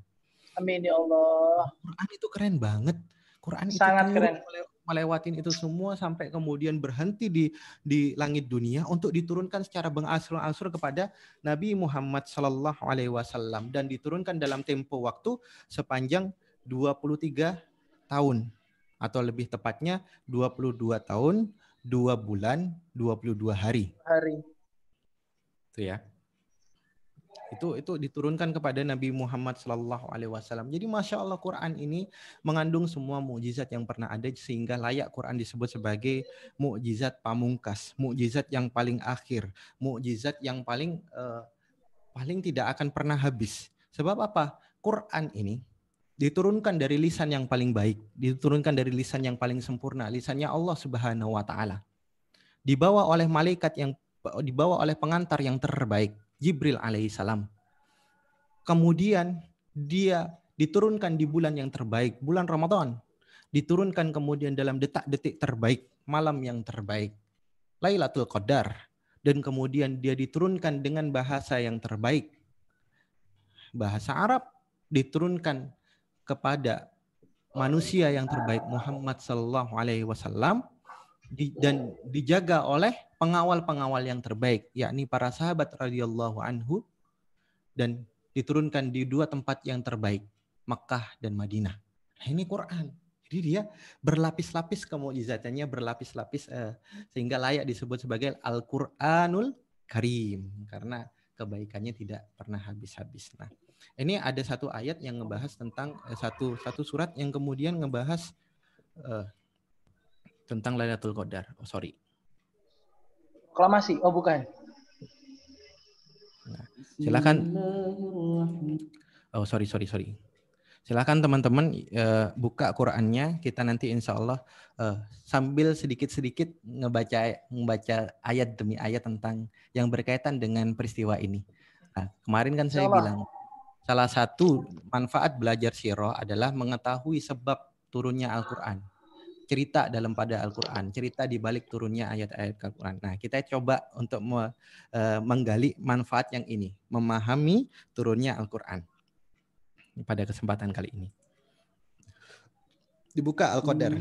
Amin, ya Allah. Quran itu keren banget. Quran itu Sangat keren. mele- melewatin itu semua sampai kemudian berhenti di di langit dunia untuk diturunkan secara berangsur-angsur kepada Nabi Muhammad Sallallahu Alaihi Wasallam dan diturunkan dalam tempo waktu sepanjang 23 tahun atau lebih tepatnya 22 tahun, 2 bulan, 22 hari. Hari. Itu ya. Itu itu diturunkan kepada Nabi Muhammad Sallallahu Alaihi Wasallam. Jadi masya Allah Quran ini mengandung semua mukjizat yang pernah ada sehingga layak Quran disebut sebagai mukjizat pamungkas, mukjizat yang paling akhir, mukjizat yang paling eh, paling tidak akan pernah habis. Sebab apa? Quran ini diturunkan dari lisan yang paling baik, diturunkan dari lisan yang paling sempurna, lisannya Allah Subhanahu wa taala. Dibawa oleh malaikat yang dibawa oleh pengantar yang terbaik, Jibril alaihissalam. Kemudian dia diturunkan di bulan yang terbaik, bulan Ramadan. Diturunkan kemudian dalam detak-detik terbaik, malam yang terbaik. Lailatul Qadar. Dan kemudian dia diturunkan dengan bahasa yang terbaik. Bahasa Arab diturunkan kepada manusia yang terbaik Muhammad Sallallahu Alaihi Wasallam dan dijaga oleh pengawal-pengawal yang terbaik, yakni para sahabat radhiyallahu anhu dan diturunkan di dua tempat yang terbaik, Mekah dan Madinah. Nah, ini Quran. Jadi dia berlapis-lapis kemujizatannya berlapis-lapis eh, sehingga layak disebut sebagai Al-Qur'anul Karim karena kebaikannya tidak pernah habis-habis. Nah, ini ada satu ayat yang ngebahas tentang eh, satu satu surat yang kemudian ngebahas eh, tentang Lailatul Qadar. Oh, sorry. Proklamasi. Oh, bukan. Silakan. Oh, sorry, sorry, sorry. Silakan teman-teman eh, buka Qurannya. Kita nanti insya Allah eh, sambil sedikit-sedikit ngebaca ngebaca ayat demi ayat tentang yang berkaitan dengan peristiwa ini. Nah, kemarin kan saya bilang salah satu manfaat belajar sirah adalah mengetahui sebab turunnya Al-Quran cerita dalam pada Al-Quran, cerita di balik turunnya ayat-ayat Al-Quran. Nah, kita coba untuk me, e, menggali manfaat yang ini, memahami turunnya Al-Quran pada kesempatan kali ini. Dibuka Al-Qadar.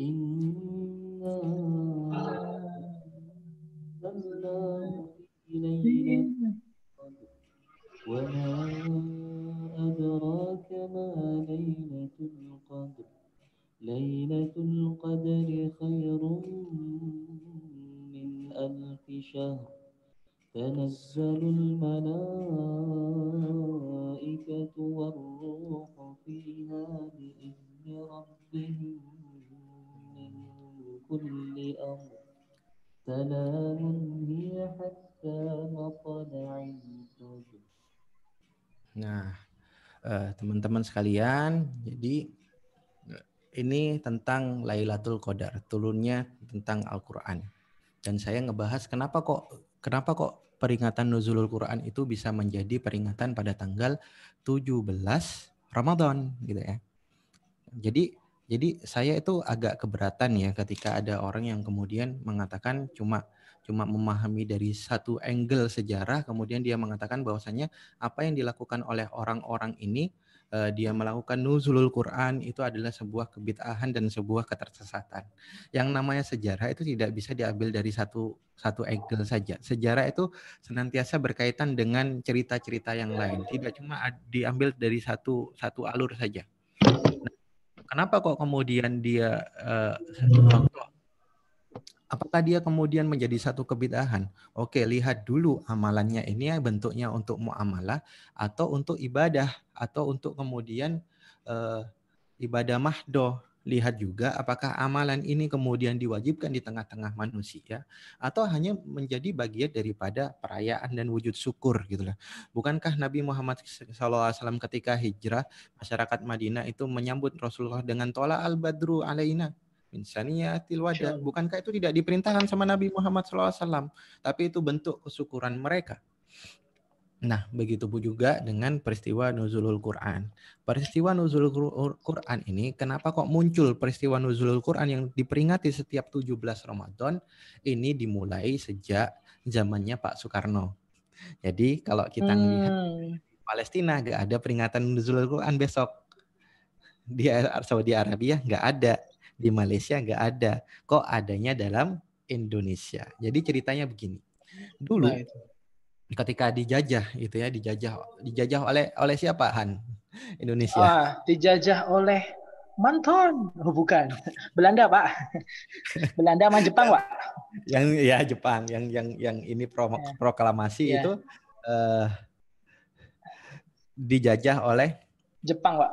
Inna أدراك ما ليلة القدر ليلة القدر خير من ألف شهر تنزل الملائكة والروح فيها بإذن ربهم من كل أمر سلام هي حتى مطلع الفجر eh, teman-teman sekalian, jadi eh, ini tentang Lailatul Qadar, turunnya tentang Al-Qur'an. Dan saya ngebahas kenapa kok kenapa kok peringatan nuzulul Quran itu bisa menjadi peringatan pada tanggal 17 Ramadan gitu ya. Jadi jadi saya itu agak keberatan ya ketika ada orang yang kemudian mengatakan cuma cuma memahami dari satu angle sejarah kemudian dia mengatakan bahwasanya apa yang dilakukan oleh orang-orang ini eh, dia melakukan nuzulul Quran itu adalah sebuah kebid'ahan dan sebuah ketersesatan. Yang namanya sejarah itu tidak bisa diambil dari satu satu angle saja. Sejarah itu senantiasa berkaitan dengan cerita-cerita yang lain, tidak cuma diambil dari satu satu alur saja. Nah, kenapa kok kemudian dia contoh Apakah dia kemudian menjadi satu kebid'ahan? Oke, lihat dulu amalannya ini ya bentuknya untuk muamalah atau untuk ibadah atau untuk kemudian eh, ibadah mahdoh. Lihat juga apakah amalan ini kemudian diwajibkan di tengah-tengah manusia atau hanya menjadi bagian daripada perayaan dan wujud syukur gitu lah. Bukankah Nabi Muhammad SAW ketika hijrah masyarakat Madinah itu menyambut Rasulullah dengan tola al-badru alaina min saniyatil wada. Bukankah itu tidak diperintahkan sama Nabi Muhammad SAW, tapi itu bentuk kesyukuran mereka. Nah, begitu pun juga dengan peristiwa nuzulul Quran. Peristiwa nuzulul Qur- Quran ini, kenapa kok muncul peristiwa nuzulul Quran yang diperingati setiap 17 Ramadan? Ini dimulai sejak zamannya Pak Soekarno. Jadi kalau kita melihat Hmm. Palestina nggak ada peringatan nuzulul Quran besok. Di Saudi Arabia nggak ada, di Malaysia nggak ada. Kok adanya dalam Indonesia. Jadi ceritanya begini. Dulu Nah, itu. ketika dijajah itu ya dijajah dijajah oleh oleh siapa Han? Indonesia. Ah, dijajah oleh Manton. Oh, bukan. Belanda, Pak. Belanda sama Jepang, Pak. Yang ya Jepang yang yang yang ini pro- Ya. proklamasi Ya. itu eh, dijajah oleh Jepang, Pak.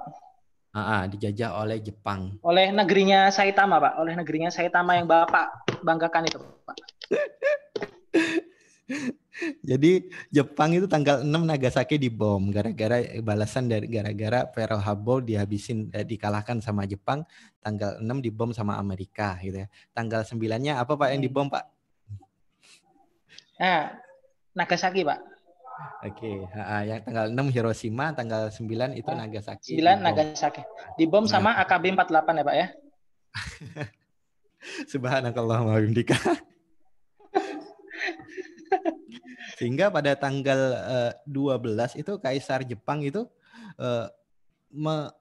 Ah, ah, dijajah oleh Jepang. Oleh negerinya Saitama, Pak. Oleh negerinya Saitama yang Bapak banggakan itu, Pak. <laughs> Jadi Jepang itu tanggal 6 Nagasaki dibom gara-gara balasan dari gara-gara Pearl Harbor dihabisin eh, dikalahkan sama Jepang, tanggal 6 dibom sama Amerika gitu ya. Tanggal 9-nya apa Pak yang Hmm. dibom Pak? Nah, Nagasaki, Pak. Oke, ha, ha, yang tanggal 6 Hiroshima, tanggal 9 itu Nagasaki. 9 dibom. Nagasaki. Dibom Nah. sama AKB 48 ya, Pak ya. <laughs> Subhanakallah wa bihamdika. Sehingga pada tanggal eh, 12 itu kaisar Jepang itu eh, me-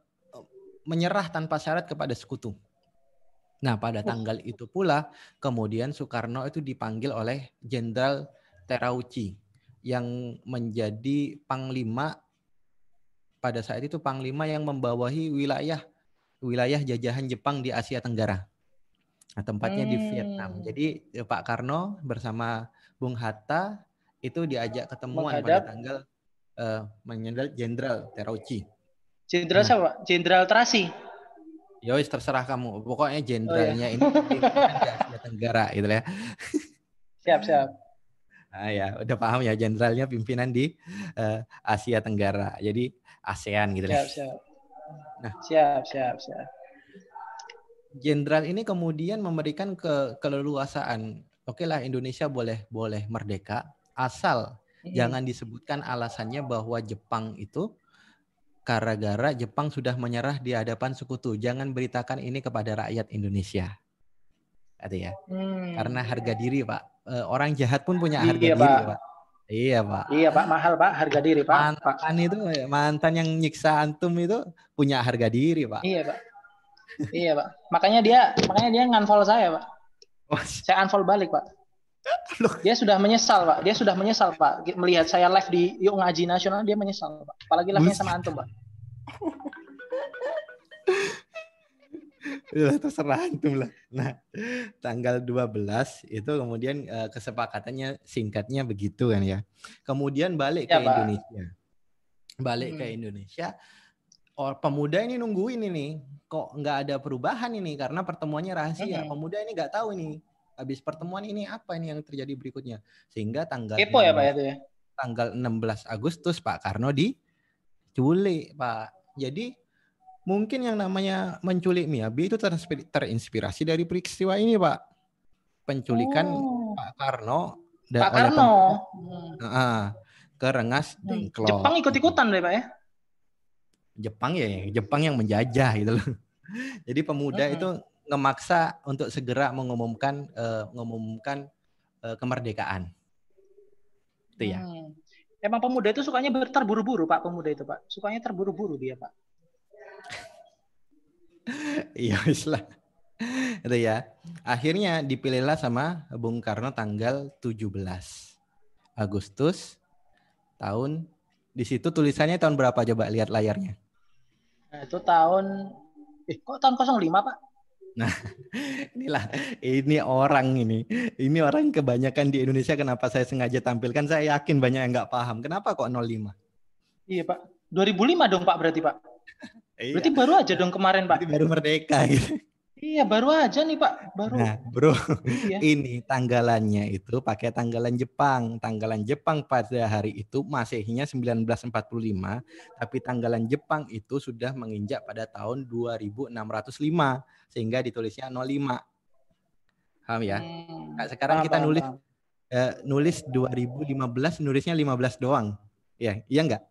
menyerah tanpa syarat kepada sekutu. Nah, pada tanggal itu pula kemudian Soekarno itu dipanggil oleh Jenderal Terauchi yang menjadi panglima pada saat itu panglima yang membawahi wilayah wilayah jajahan Jepang di Asia Tenggara. Nah, tempatnya di Vietnam. Hmm. Jadi eh, Pak Karno bersama Bung Hatta itu diajak ketemuan Menghadap. pada tanggal eh, menyendat Jenderal Terauchi. Jenderal Nah. siapa? Jenderal Terasi. Yowis terserah kamu. Pokoknya Oh, iya. jenderalnya ini di <laughs> Asia Tenggara gitu ya. Siap, siap. Ah ya, udah paham ya jenderalnya pimpinan di eh, Asia Tenggara. Jadi ASEAN gitu. Siap, siap. Nah. Siap, siap, siap. Jenderal ini kemudian memberikan ke keleluasaan. Oke lah Indonesia boleh boleh merdeka asal Hmm. jangan disebutkan alasannya bahwa Jepang itu gara-gara Jepang sudah menyerah di hadapan sekutu. Jangan beritakan ini kepada rakyat Indonesia. Ada ya. Hmm. Karena harga diri, Pak. Eh, orang jahat pun punya Iya, harga diri, Pak. Pak. Iya, Pak. Iya, Pak, mahal, Pak, harga diri, Pak. Pak. Mantan itu mantan yang nyiksa antum itu punya harga diri, Pak. Iya, Pak. Iya, Pak. Makanya dia makanya dia nganfollow saya, Pak. Wah, Saya unfollow balik, Pak. Dia sudah menyesal, Pak. Dia sudah menyesal, Pak. Melihat saya live di Yuk Ngaji Nasional, dia menyesal, Pak. Apalagi live-nya sama antum, Pak. <laughs> Ya, terserah antum lah. Nah, tanggal 12 itu kemudian eh, kesepakatannya singkatnya begitu kan ya. Kemudian balik Ya, ke Pak. Indonesia. Balik ke Hmm. Indonesia. Oh, pemuda ini nungguin ini. Kok nggak ada perubahan ini karena pertemuannya rahasia. Mm-mm. Pemuda ini nggak tahu ini. Habis pertemuan ini apa ini yang terjadi berikutnya. Sehingga tanggal Kepo ya, Pak, 16 itu ya. tanggal 16 Agustus Pak Karno diculik, Pak. Jadi mungkin yang namanya menculik Miyabi itu terinspir- terinspirasi dari peristiwa ini, Pak. Penculikan Oh. Pak Karno da- Pak Karno. pem- Ah, ke Rengas Hmm. Dengklok. Jepang ikut-ikutan deh, Pak ya. Jepang ya, Jepang yang menjajah gitu loh. <laughs> Jadi pemuda Mm-mm. itu ngemaksa untuk segera mengumumkan eh, mengumumkan eh, kemerdekaan. Itu ya. Hmm. Emang pemuda itu sukanya terburu-buru, Pak, pemuda itu, Pak. Sukanya terburu-buru dia, Pak. <laughs> Iya lah. Itu ya. Akhirnya dipilihlah sama Bung Karno tanggal 17 Agustus tahun di situ tulisannya tahun berapa coba lihat layarnya. Nah, itu tahun eh kok tahun 05, Pak? <laughs> Inilah ini orang ini. Ini orang kebanyakan di Indonesia kenapa saya sengaja tampilkan saya yakin banyak yang nggak paham. Kenapa kok 05? Iya, Pak. 2005 dong, Pak, berarti, Pak. <laughs> Berarti Iya, baru aja dong kemarin, Pak. berarti baru merdeka gitu. Iya, baru aja nih, Pak. Baru. Nah, Bro, Iya. ini tanggalannya itu pakai tanggalan Jepang. Tanggalan Jepang pada hari itu Masehinya 1945, tapi tanggalan Jepang itu sudah menginjak pada tahun 2605 sehingga ditulisnya 05. Paham ya? Hmm. Nah, sekarang kita nulis eh, nulis 2015 nulisnya 15 doang. Ya, iya enggak?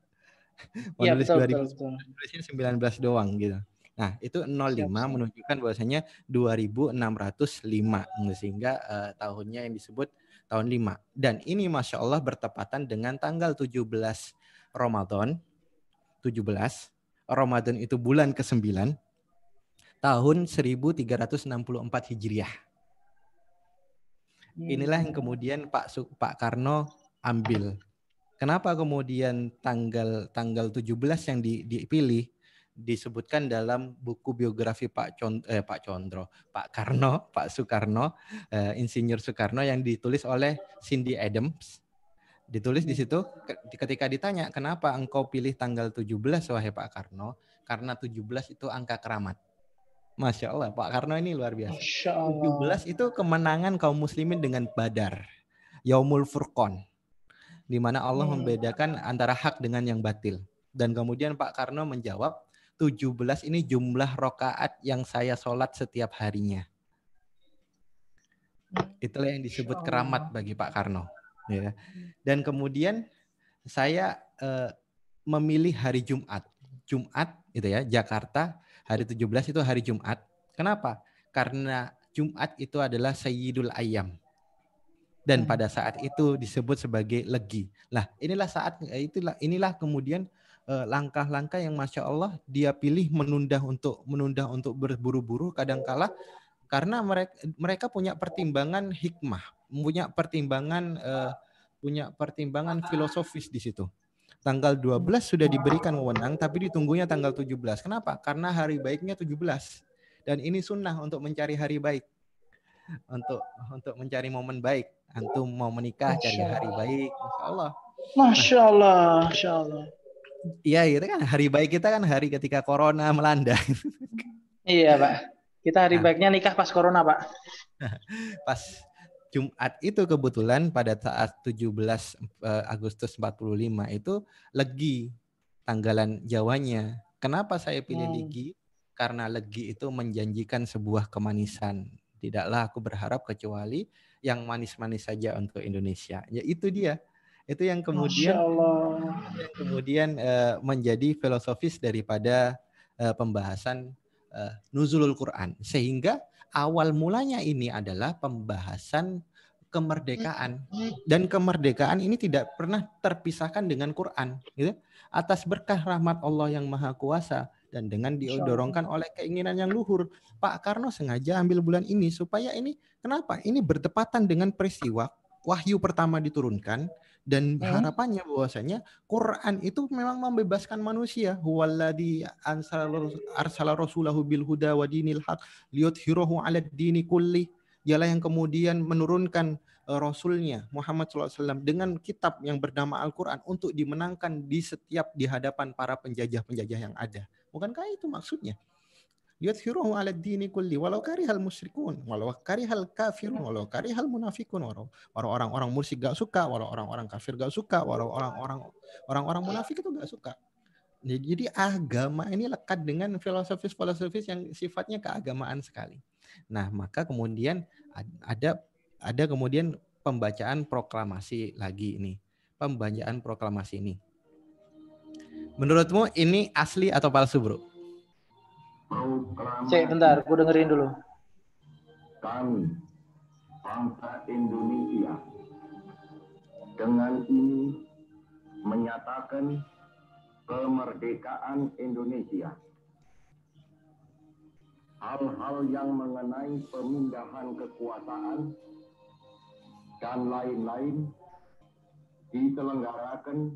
Mau <laughs> Iya, nulis betul, 2000 betul, betul. nulisnya 19 doang gitu. Nah, itu 05 Siap, siap. menunjukkan bahwasanya 2605 sehingga eh, tahunnya yang disebut tahun 5. Dan ini Masya Allah bertepatan dengan tanggal 17 Ramadan. 17 Ramadan itu bulan ke-9 tahun 1364 Hijriah. Inilah yang kemudian Pak Pak Karno ambil. Kenapa kemudian tanggal tanggal 17 yang di- dipilih disebutkan dalam buku biografi Pak Con, eh, Pak Condro, Pak Karno, Pak Soekarno, eh, Insinyur Soekarno yang ditulis oleh Cindy Adams. Ditulis di situ ke- ketika ditanya, "Kenapa engkau pilih tanggal 17 wahai Pak Karno?" Karena 17 itu angka keramat. Masya Allah, Pak Karno ini luar biasa. Masya Allah. 17 itu kemenangan kaum muslimin dengan Badar. Yaumul Furqan. Di mana Allah Hmm. membedakan antara hak dengan yang batil. Dan kemudian Pak Karno menjawab, 17 ini jumlah rokaat yang saya sholat setiap harinya. Itulah yang disebut keramat bagi Pak Karno. Ya. Dan kemudian saya eh, memilih hari Jumat. Jumat itu ya, Jakarta hari 17 itu hari Jumat. Kenapa? Karena Jumat itu adalah Sayyidul Ayam. Dan Hmm. pada saat itu disebut sebagai legi. Lah, inilah saat eh, itulah inilah kemudian eh, langkah-langkah yang masya Allah dia pilih menunda untuk menunda untuk berburu-buru kadangkala karena mereka mereka punya pertimbangan hikmah, punya pertimbangan eh, punya pertimbangan filosofis di situ. Tanggal 12 sudah diberikan wewenang tapi ditunggunya tanggal 17. Kenapa? Karena hari baiknya 17. Dan ini sunnah untuk mencari hari baik. Untuk untuk mencari momen baik. Antum mau menikah cari hari baik, Masya Allah. Masya Allah, Masya Allah. Iya, itu kan hari baik kita kan hari ketika corona melanda. Iya, Pak. Kita hari Nah. baiknya nikah pas corona, Pak. <laughs> Pas Jumat itu kebetulan pada saat 17 eh, Agustus 45 itu legi tanggalan Jawanya. Kenapa saya pilih Hmm. legi? Karena legi itu menjanjikan sebuah kemanisan. Tidaklah aku berharap kecuali yang manis-manis saja untuk Indonesia. Ya itu dia. Itu yang kemudian yang kemudian eh, menjadi filosofis daripada eh, pembahasan eh, nuzulul Quran sehingga awal mulanya ini adalah pembahasan kemerdekaan dan kemerdekaan ini tidak pernah terpisahkan dengan Quran gitu atas berkah rahmat Allah yang maha kuasa dan dengan didorongkan oleh keinginan yang luhur Pak Karno sengaja ambil bulan ini supaya ini kenapa? Ini bertepatan dengan peristiwa wahyu pertama diturunkan dan Hmm. harapannya bahwasanya Quran itu memang membebaskan manusia. Ansala- arsala rasulahu bil huda wa dinil haq liyudhhirahu 'ala dini kulli. Dialah yang kemudian menurunkan eh, rasulnya Muhammad SAW dengan kitab yang bernama Al-Quran untuk dimenangkan di setiap di hadapan para penjajah-penjajah yang ada bukankah itu maksudnya liyudhhirahu 'ala dini kulli walau karihal musyrikun walau karihal kafirun walau karihal munafikun walau orang-orang musyrik gak suka walau orang-orang kafir gak suka walau orang-orang orang-orang munafik itu gak suka jadi agama ini lekat dengan filosofis-filosofis yang sifatnya keagamaan sekali. Nah, maka kemudian ad- ada ada kemudian pembacaan proklamasi lagi ini. Pembacaan proklamasi ini. Menurutmu ini asli atau palsu, Bro? Cek, bentar, gue dengerin dulu. kami, bangsa Indonesia, dengan ini menyatakan kemerdekaan Indonesia. Hal-hal yang mengenai pemindahan kekuasaan dan lain-lain diselenggarakan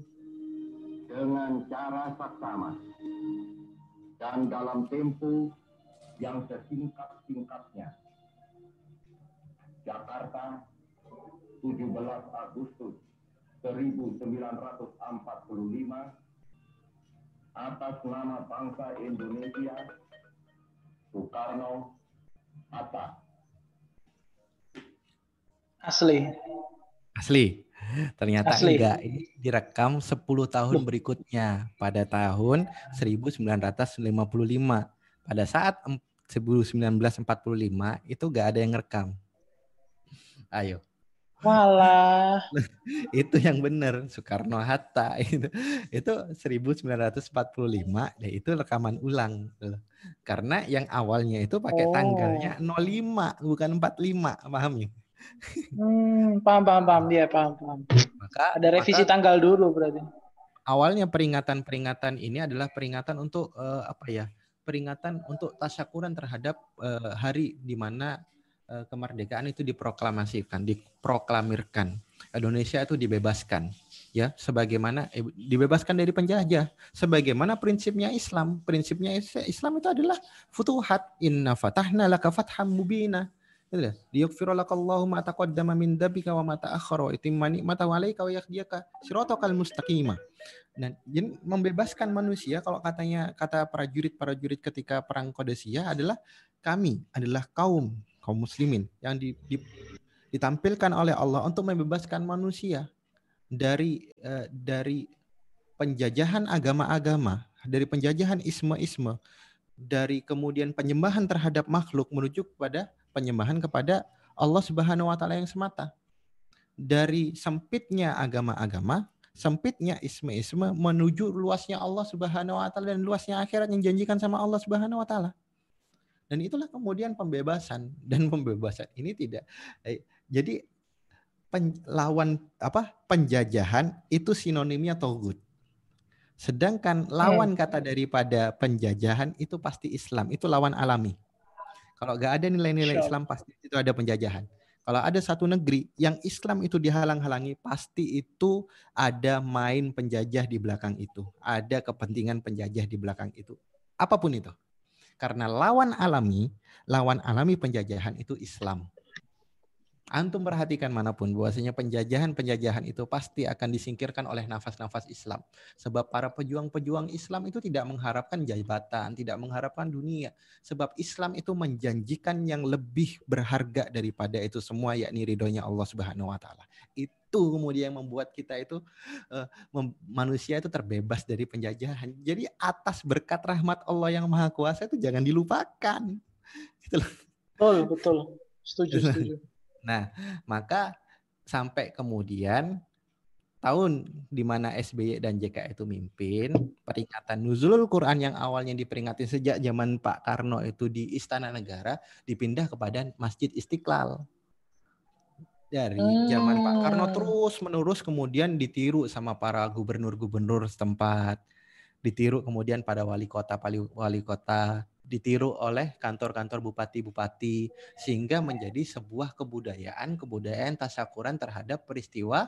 dengan cara saksama dan dalam tempo yang sesingkat-singkatnya. Jakarta, 17 Agustus 1945 atas nama bangsa Indonesia, Soekarno, Hatta. Asli. Asli. Ternyata Asli. enggak. Ini direkam 10 tahun berikutnya pada tahun 1955. Pada saat em- 1945 itu enggak ada yang ngerekam. Ayo. Walah. <laughs> itu yang benar Soekarno Hatta <laughs> itu itu 1945 dan itu rekaman ulang karena yang awalnya itu pakai Oh. tanggalnya 05 bukan 45 paham ya Hmm, paham, paham, paham. Dia paham, paham. maka Ada revisi maka tanggal dulu berarti. awalnya peringatan-peringatan ini adalah peringatan untuk eh, apa ya peringatan untuk tasyakuran terhadap eh, hari di mana eh, kemerdekaan itu diproklamasikan diproklamirkan Indonesia itu dibebaskan ya sebagaimana eh, dibebaskan dari penjajah sebagaimana prinsipnya Islam prinsipnya Is- Islam itu adalah futuhat inna fatahna laka fatham mubina Gitu ya. liyughfira lakallahu ma taqaddama min dambika wa ma ta'akhkhara wa yutimma ni'matahu 'alaika wa yahdiyaka siratal mustaqimah dan jadi membebaskan manusia kalau katanya kata prajurit-prajurit ketika perang Qadisiyah adalah kami adalah kaum kaum muslimin yang di- di- ditampilkan oleh Allah untuk membebaskan manusia dari eh, dari penjajahan agama-agama, dari penjajahan isme-isme, dari kemudian penyembahan terhadap makhluk menuju kepada penyembahan kepada Allah Subhanahu wa taala yang semata. Dari sempitnya agama-agama, sempitnya isme-isme menuju luasnya Allah Subhanahu wa taala dan luasnya akhirat yang janjikan sama Allah Subhanahu wa taala. Dan itulah kemudian pembebasan dan pembebasan ini tidak eh, jadi pen- lawan apa penjajahan itu sinonimnya togut. Sedangkan lawan kata daripada penjajahan itu pasti Islam, itu lawan alami. Kalau nggak ada nilai-nilai Islam pasti itu ada penjajahan. Kalau ada satu negeri yang Islam itu dihalang-halangi, pasti itu ada main penjajah di belakang itu. Ada kepentingan penjajah di belakang itu. Apa pun itu. Karena lawan alami, lawan alami penjajahan itu Islam. Antum perhatikan mana pun bahwasanya penjajahan-penjajahan itu pasti akan disingkirkan oleh nafas-nafas Islam. Sebab para pejuang-pejuang Islam itu tidak mengharapkan jabatan, tidak mengharapkan dunia. Sebab Islam itu menjanjikan yang lebih berharga daripada itu semua yakni ridhonya Allah Subhanahu wa taala. Itu kemudian yang membuat kita itu eh, manusia itu terbebas dari penjajahan. Jadi atas berkat rahmat Allah yang Maha Kuasa itu jangan dilupakan. Gitu loh. Betul, betul. Setuju, setuju. Nah, maka sampai kemudian tahun di mana SBY dan JK itu mimpin, peringatan nuzulul Quran yang awalnya diperingati sejak zaman Pak Karno itu di Istana Negara dipindah kepada Masjid Istiqlal. Dari zaman Pak Karno Hmm. terus menerus kemudian ditiru sama para gubernur-gubernur setempat, ditiru kemudian pada wali kota wali kota, ditiru oleh kantor-kantor bupati-bupati sehingga menjadi sebuah kebudayaan kebudayaan tasakuran terhadap peristiwa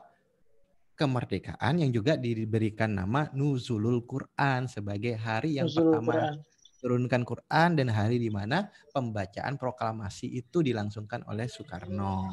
kemerdekaan yang juga diberikan nama Nuzulul Quran sebagai hari yang Nuzulul pertama Quran. turunkan Quran dan hari di mana pembacaan proklamasi itu dilangsungkan oleh Soekarno.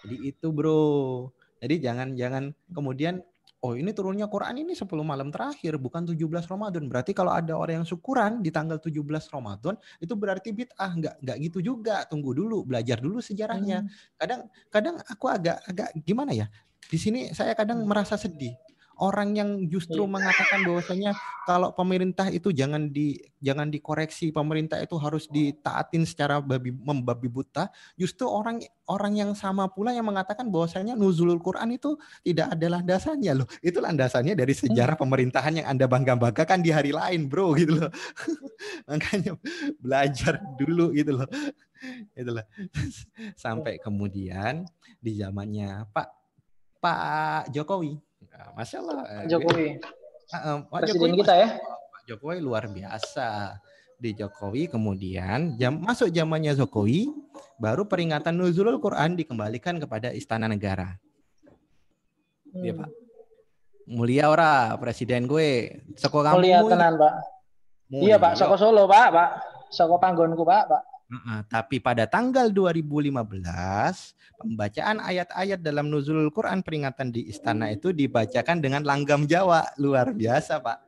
Jadi itu bro. Jadi jangan jangan kemudian oh ini turunnya Quran ini 10 malam terakhir bukan 17 Ramadan. Berarti kalau ada orang yang syukuran di tanggal 17 Ramadan itu berarti bid'ah. Enggak enggak gitu juga. Tunggu dulu, belajar dulu sejarahnya. Kadang kadang aku agak agak gimana ya? Di sini saya kadang merasa sedih. Orang yang justru mengatakan bahwasanya kalau pemerintah itu jangan di jangan dikoreksi, pemerintah itu harus ditaatin secara babi membabi buta. Justru orang orang yang sama pula yang mengatakan bahwasanya nuzulul Quran itu tidak ada landasannya loh. Itu landasannya dari sejarah pemerintahan yang Anda bangga-banggakan di hari lain, Bro, gitu loh. <laughs> Makanya belajar dulu gitu loh. Loh. Sampai kemudian di zamannya Pak Pak Jokowi. Nah, Masya Allah. Pak Jokowi. Ah, Pak Presiden Jokowi kita ya. Pak Jokowi luar biasa. Di Jokowi kemudian jam masuk zamannya Jokowi baru peringatan nuzulul Quran dikembalikan kepada Istana Negara. Iya, Pak. Mulia ora presiden gue. Seko kampung Mulia tenan, Pak. Iya, Pak. Soko Solo, Pak, Pak. Soko panggonku, Pak, Pak. Tapi pada tanggal 2015 pembacaan ayat-ayat dalam nuzulul Quran peringatan di istana itu dibacakan dengan langgam Jawa luar biasa pak.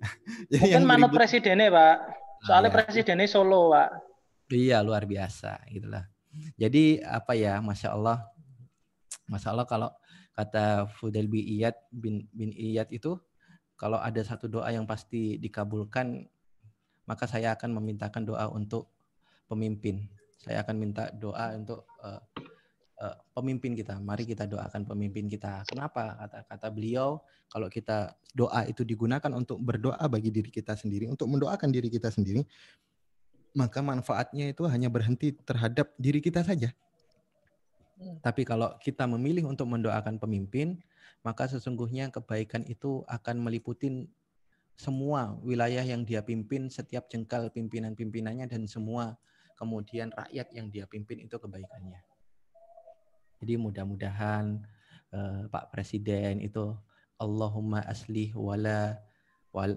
<laughs> Jadi Mungkin yang beribut- presidennya, Pak. Soalnya iya. presidennya Solo, Pak. Iya luar biasa gitulah. Jadi apa ya, masya Allah, masya Allah kalau kata Fudail bin Iyad bin, bin Iyad itu kalau ada satu doa yang pasti dikabulkan, maka saya akan memintakan doa untuk pemimpin. Saya akan minta doa untuk eh, eh, pemimpin kita. Mari kita doakan pemimpin kita. Kenapa? Kata kata beliau, kalau kita doa itu digunakan untuk berdoa bagi diri kita sendiri, untuk mendoakan diri kita sendiri, maka manfaatnya itu hanya berhenti terhadap diri kita saja. Tapi kalau kita memilih untuk mendoakan pemimpin, maka sesungguhnya kebaikan itu akan meliputi semua wilayah yang dia pimpin, setiap jengkal pimpinan-pimpinannya dan semua kemudian rakyat yang dia pimpin itu kebaikannya. Jadi mudah-mudahan eh, Pak Presiden itu Allahumma aslih wala wal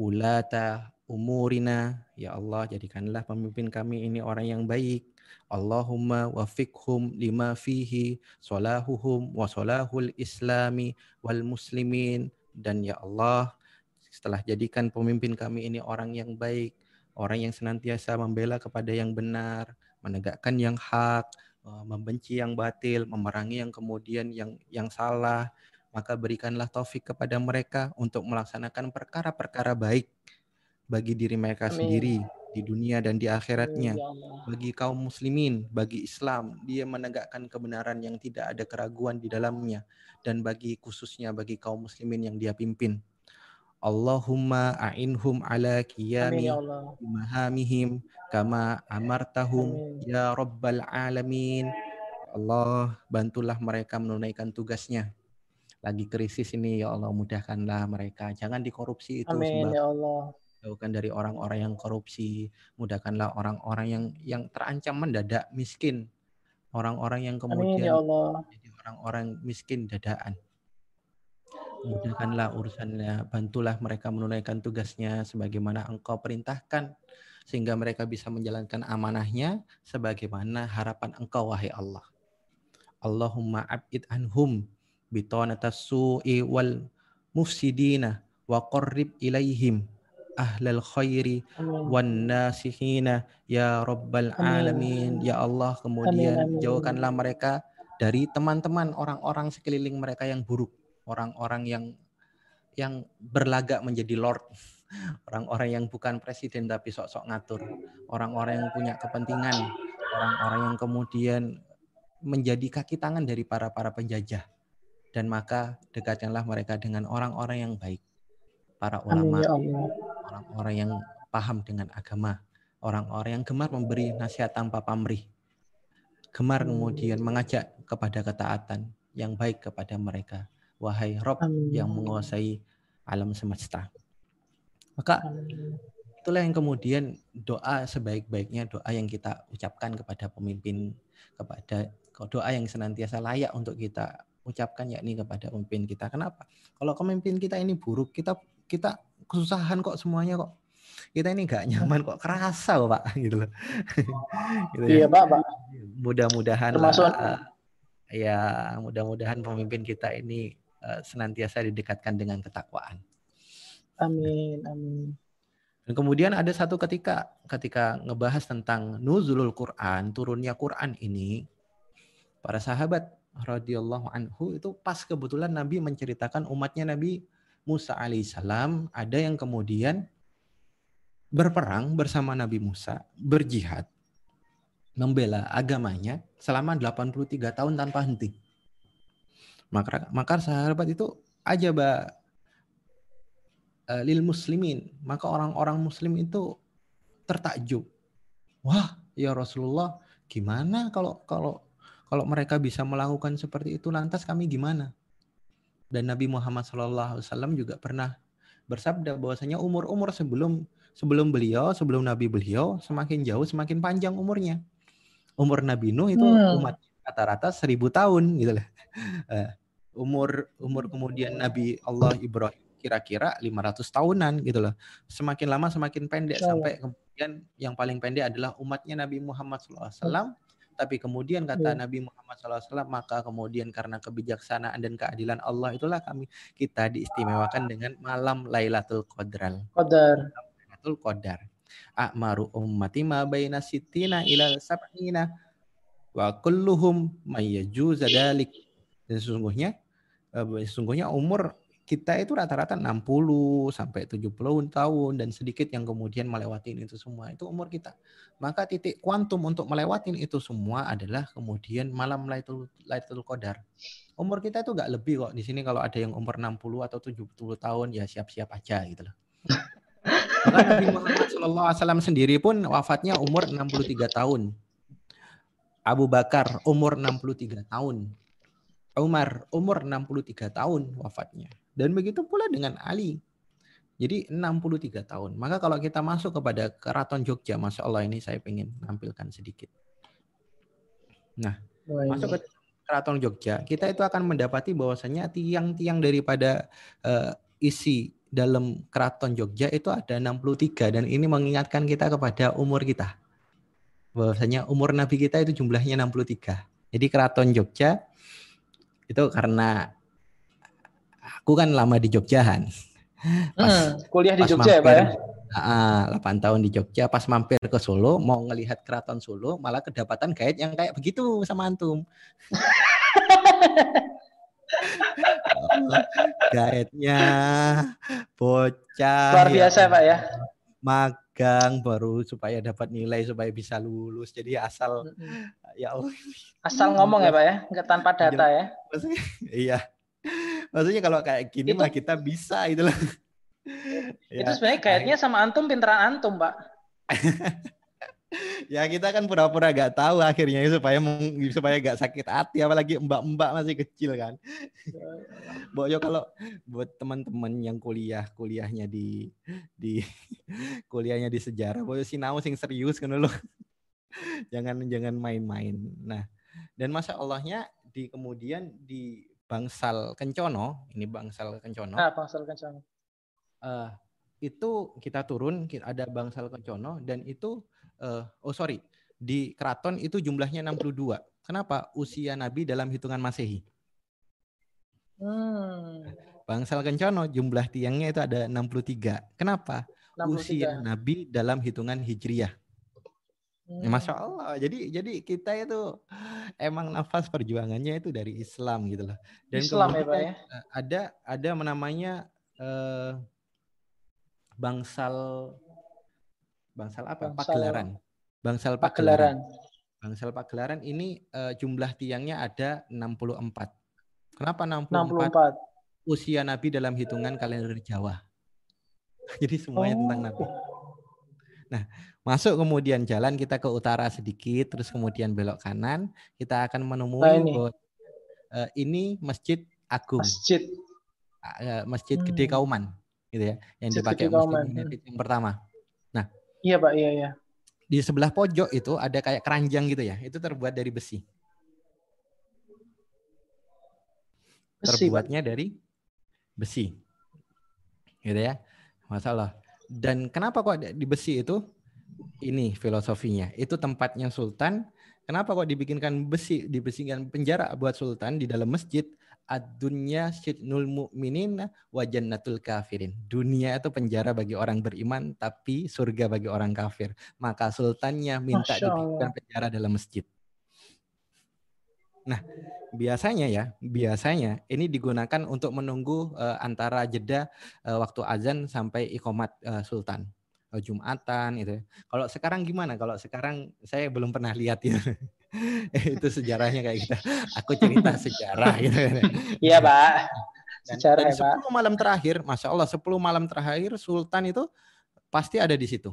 ulata umurina. Ya Allah jadikanlah pemimpin kami ini orang yang baik. Allahumma wafiqhum lima fihi solahuhum wa solahul islami wal muslimin. Dan ya Allah setelah jadikan pemimpin kami ini orang yang baik orang yang senantiasa membela kepada yang benar menegakkan yang hak eh, membenci yang batil memerangi yang kemudian yang yang salah maka berikanlah taufik kepada mereka untuk melaksanakan perkara-perkara baik bagi diri mereka Amin. sendiri di dunia dan di akhiratnya ya bagi kaum muslimin, bagi Islam, dia menegakkan kebenaran yang tidak ada keraguan di dalamnya dan bagi khususnya bagi kaum muslimin yang dia pimpin. Allahumma a'inhum ala Amin, qiyami ya Allah. mahamihim kama amartahum ya rabbal alamin Allah bantulah mereka menunaikan tugasnya. Lagi krisis ini ya Allah mudahkanlah mereka. Jangan dikorupsi itu Amin ya Allah. jauhkan dari orang-orang yang korupsi. Mudahkanlah orang-orang yang yang terancam mendadak miskin. Orang-orang yang Amin kemudian ya Allah. jadi orang-orang miskin dadaan. Mudahkanlah urusannya, bantulah mereka menunaikan tugasnya sebagaimana engkau perintahkan sehingga mereka bisa menjalankan amanahnya sebagaimana harapan engkau wahai Allah. Allahumma abid anhum bitanatas su'i wal mufsidina wa qarrib ilaihim ahlal khairi wan nasihina ya rabbal Amin. alamin ya Allah kemudian jauhkanlah mereka dari teman-teman orang-orang sekeliling mereka yang buruk orang-orang yang yang berlagak menjadi lord. Orang-orang yang bukan presiden tapi sok-sok ngatur. Orang-orang yang punya kepentingan. Orang-orang yang kemudian menjadi kaki tangan dari para para penjajah. Dan maka dekatkanlah mereka dengan orang-orang yang baik. Para ulama ya Allah. orang-orang yang paham dengan agama, orang-orang yang gemar memberi nasihat tanpa pamrih, gemar kemudian mengajak kepada ketaatan yang baik kepada mereka. Wahai Rob Amin. yang menguasai alam semesta. Maka itulah yang kemudian doa sebaik-baiknya doa yang kita ucapkan kepada pemimpin, kepada doa yang senantiasa layak untuk kita ucapkan yakni kepada pemimpin kita. Kenapa? Kalau pemimpin kita ini buruk, kita kita kesusahan kok semuanya kok. Kita ini gak nyaman kok, kerasa kok Pak gitu loh. <laughs> Gitu ya. Iya Pak, Pak. Mudah-mudahan Termasuk- lah, eh, ya mudah-mudahan pemimpin kita ini eh, senantiasa didekatkan dengan ketakwaan. Amin, amin. Dan kemudian ada satu ketika ketika ngebahas tentang nuzulul Quran, turunnya Quran ini, para sahabat radhiyallahu anhu itu pas kebetulan Nabi menceritakan umatnya Nabi Musa alaihissalam ada yang kemudian berperang bersama Nabi Musa, berjihad, membela agamanya selama 83 tahun tanpa henti. Maka maka sahabat itu aja eh, lil muslimin. Maka orang-orang muslim itu tertakjub. Wah ya Rasulullah gimana kalau kalau kalau mereka bisa melakukan seperti itu? Lantas kami gimana? Dan Nabi Muhammad SAW juga pernah bersabda bahwasanya umur-umur sebelum sebelum beliau sebelum Nabi beliau semakin jauh semakin panjang umurnya. Umur Nabi Nuh itu Hmm. umat rata-rata seribu tahun gitu lah <laughs> Eh, umur umur kemudian Nabi Allah Ibrahim kira-kira 500 tahunan gitu loh. Semakin lama semakin pendek Insya sampai kemudian yang paling pendek adalah umatnya Nabi Muhammad SAW. Tapi kemudian kata Ya. Nabi Muhammad SAW maka kemudian karena kebijaksanaan dan keadilan Allah itulah kami kita diistimewakan dengan malam Lailatul Qadar. Qadar. Lailatul Qadar. A'maru ummati ma baina sittina ila sab'ina wa kulluhum mayyaju zadalik. Dan sesungguhnya eh, sesungguhnya umur kita itu rata-rata 60 sampai 70 tahun dan sedikit yang kemudian melewati itu semua. Itu umur kita. Maka titik kuantum untuk melewati itu semua adalah kemudian malam Lailatul Lailatul Qadar. Umur kita itu nggak lebih kok. Di sini kalau ada yang umur 60 atau 70 tahun ya siap-siap aja gitu loh. Maka Nabi Muhammad SAW sendiri pun wafatnya umur 63 tahun. Abu Bakar umur 63 tahun. Umar umur 63 tahun wafatnya. Dan begitu pula dengan Ali. Jadi 63 tahun. Maka kalau kita masuk kepada keraton Jogja, Masya Allah ini saya ingin nampilkan sedikit. Nah, ini. masuk ke keraton Jogja, kita itu akan mendapati bahwasanya tiang-tiang daripada eh, isi dalam keraton Jogja itu ada 63 dan ini mengingatkan kita kepada umur kita. Bahwasanya umur Nabi kita itu jumlahnya 63. Jadi keraton Jogja itu karena aku kan lama di Jogjahan. Hmm, kuliah di pas Jogja ya Pak ya? mampir, ah, 8 tahun di Jogja pas mampir ke Solo mau ngelihat keraton Solo malah kedapatan guide yang kayak begitu sama antum. <laughs> Guide-nya bocah Luar ya biasa Pak ya. Magang baru supaya dapat nilai supaya bisa lulus. Jadi asal Mm-mm. ya Allah Asal ngomong ya Pak ya, nggak tanpa data ya. maksudnya iya. Maksudnya kalau kayak gini Itu- mah kita bisa itu loh. Itu sebenarnya guide-nya sama antum pinteran antum Pak. <laughs> <laughs> ya kita kan pura-pura gak tahu akhirnya supaya meng- supaya gak sakit hati apalagi mbak-mbak masih kecil kan. <laughs> Boyo kalau buat teman-teman yang kuliah kuliahnya di di <laughs> kuliahnya di sejarah boyo sinau sing serius kan lo. jangan jangan main-main. Nah, dan masya Allahnya di kemudian di Bangsal Kencono, ini Bangsal Kencono. Nah, Bangsal Kencono. eh, itu kita turun ada Bangsal Kencono dan itu eh, oh sorry di keraton itu jumlahnya 62. Kenapa? Usia Nabi dalam hitungan Masehi. Hmm, Bangsal Kencono jumlah tiangnya itu ada 63. Kenapa? 63. Usia Nabi dalam hitungan Hijriyah. Hmm. Ya, Masya Allah. Jadi jadi kita itu emang nafas perjuangannya itu dari Islam gitu loh. Dan Islam ya, Pak ya? ada ada namanya eh, bangsal bangsal apa? Bangsal- Pagelaran. Bangsal Pagelaran. Pagelaran. Bangsal Pagelaran ini eh, jumlah tiangnya ada 64. Kenapa 64? 64. Usia Nabi dalam hitungan kalender Jawa. <laughs> Jadi semuanya tentang Nabi. Nah, masuk kemudian jalan kita ke utara sedikit, terus kemudian belok kanan, kita akan menemui Nah, ini. bahwa, eh, ini Masjid Agung, Masjid. eh, Masjid Gede Hmm. Kauman, gitu ya, yang Masjid dipakai Gede Kauman. United yang pertama. Iya, Pak. Iya, iya. Di sebelah pojok itu ada kayak keranjang gitu ya, itu terbuat dari besi. Besi, Pak. terbuatnya dari besi. Gitu ya. Masalah. Dan kenapa kok di besi itu? Ini filosofinya. Itu tempatnya sultan. Kenapa kok dibikinkan besi, dibersihkan penjara buat sultan di dalam masjid? Ad-dunya syidnul mu'minin wa jannatul kafirin. Dunia itu penjara bagi orang beriman, tapi surga bagi orang kafir. Maka sultannya minta Allah. penjara dalam masjid. Nah, biasanya ya, biasanya ini digunakan untuk menunggu eh, antara jeda eh, waktu azan sampai ikomat eh, sultan. Jumatan itu. ya. Kalau sekarang gimana? Kalau sekarang saya belum pernah lihat ya. <laughs> <laughs> itu sejarahnya kayak gitu. Aku cerita sejarah gitu. Iya, Pak. Dan, Sejarah dan ya, Pak. 10 malam terakhir, Masya Allah 10 malam terakhir Sultan itu pasti ada di situ.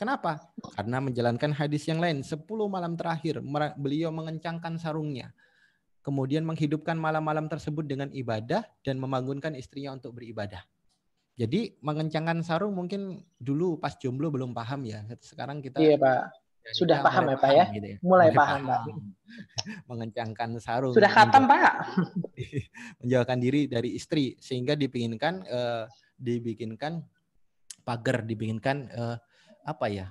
Kenapa? Karena menjalankan hadis yang lain. 10 malam terakhir beliau mengencangkan sarungnya. Kemudian menghidupkan malam-malam tersebut dengan ibadah dan membangunkan istrinya untuk beribadah. Jadi mengencangkan sarung mungkin dulu pas jomblo belum paham ya. Sekarang kita Iya, Pak. Ya, Sudah paham mulai ya, Pak ya? gitu Mulai paham, Pak. <laughs> Mengencangkan sarung. Sudah khatam, menjauh- Pak. <laughs> menjauhkan diri dari istri sehingga dibikinkan eh, dibikinkan pagar dibikinkan eh, apa ya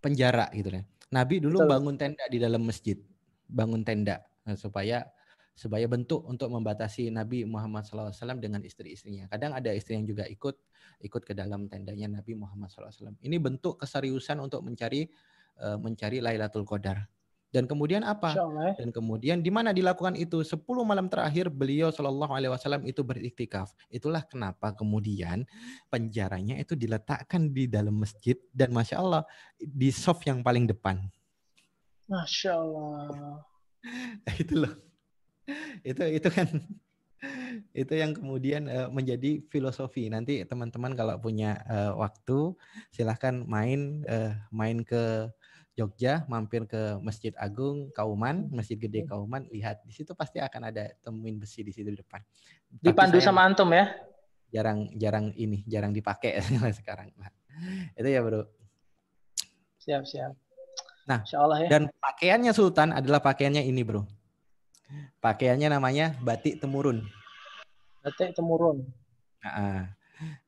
penjara gitu ya. Nabi dulu Betul. bangun tenda di dalam masjid, bangun tenda eh, supaya supaya bentuk untuk membatasi Nabi Muhammad SAW dengan istri-istrinya. Kadang ada istri yang juga ikut ikut ke dalam tendanya Nabi Muhammad SAW. Ini bentuk keseriusan untuk mencari eh, mencari Lailatul Qadar. Dan kemudian apa? Ya. Dan kemudian di mana dilakukan itu? 10 malam terakhir beliau Shallallahu alaihi wasallam itu beriktikaf. Itulah kenapa kemudian penjaranya itu diletakkan di dalam masjid dan Masya Allah di soft yang paling depan. Masya Allah. <laughs> itu loh. <laughs> Itu itu kan <laughs> itu yang kemudian eh, menjadi filosofi. Nanti teman-teman kalau punya eh, waktu silahkan main eh, main ke Jogja, mampir ke Masjid Agung Kauman, Masjid Gede Kauman, lihat di situ pasti akan ada temuin besi di situ di depan. Dipandu sama antum ya. jarang jarang ini, jarang dipakai <laughs> sekarang. Nah, itu ya, Bro. Siap, siap. Nah, Masya Allah ya. Dan pakaiannya Sultan adalah pakaiannya ini, Bro. Pakaiannya namanya batik temurun. Batik temurun. Nah,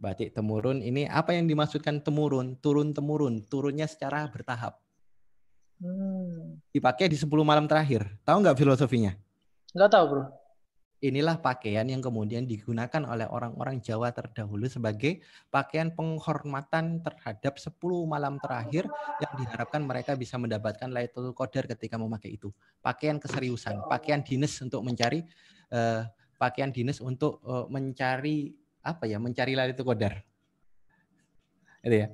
batik temurun ini apa yang dimaksudkan temurun? Turun temurun, turunnya secara bertahap. Hmm. Dipakai di 10 malam terakhir. Tahu nggak filosofinya? Nggak tahu, bro. Inilah pakaian yang kemudian digunakan oleh orang-orang Jawa terdahulu sebagai pakaian penghormatan terhadap 10 malam terakhir yang diharapkan mereka bisa mendapatkan Lailatul Qadar ketika memakai itu. Pakaian keseriusan, pakaian dinas untuk mencari eh, pakaian dinas untuk eh, mencari apa ya? Mencari Lailatul Qadar. Itu ya.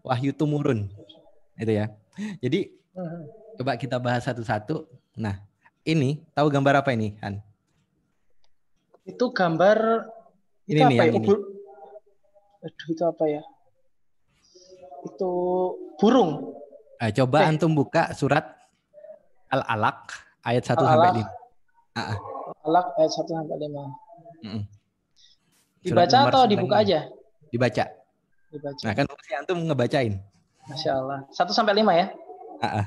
Wahyu Tumurun. Itu ya. Jadi Hmm. coba kita bahas satu-satu. Nah, ini tahu gambar apa ini, Han? Itu gambar Ini itu nih, apa yang ya? ini. Aduh, itu apa ya? Itu burung. Eh, coba Eh. antum buka surat Al-Alaq ayat 1 Al-Alaq. sampai 5. Ah, ah. Alak ayat 1 sampai 5. Mm-mm. Dibaca atau 96. dibuka aja? Dibaca. Dibaca. Nah, kan si antum ngebacain. Masya Allah. 1 sampai 5 ya. Ah, ah.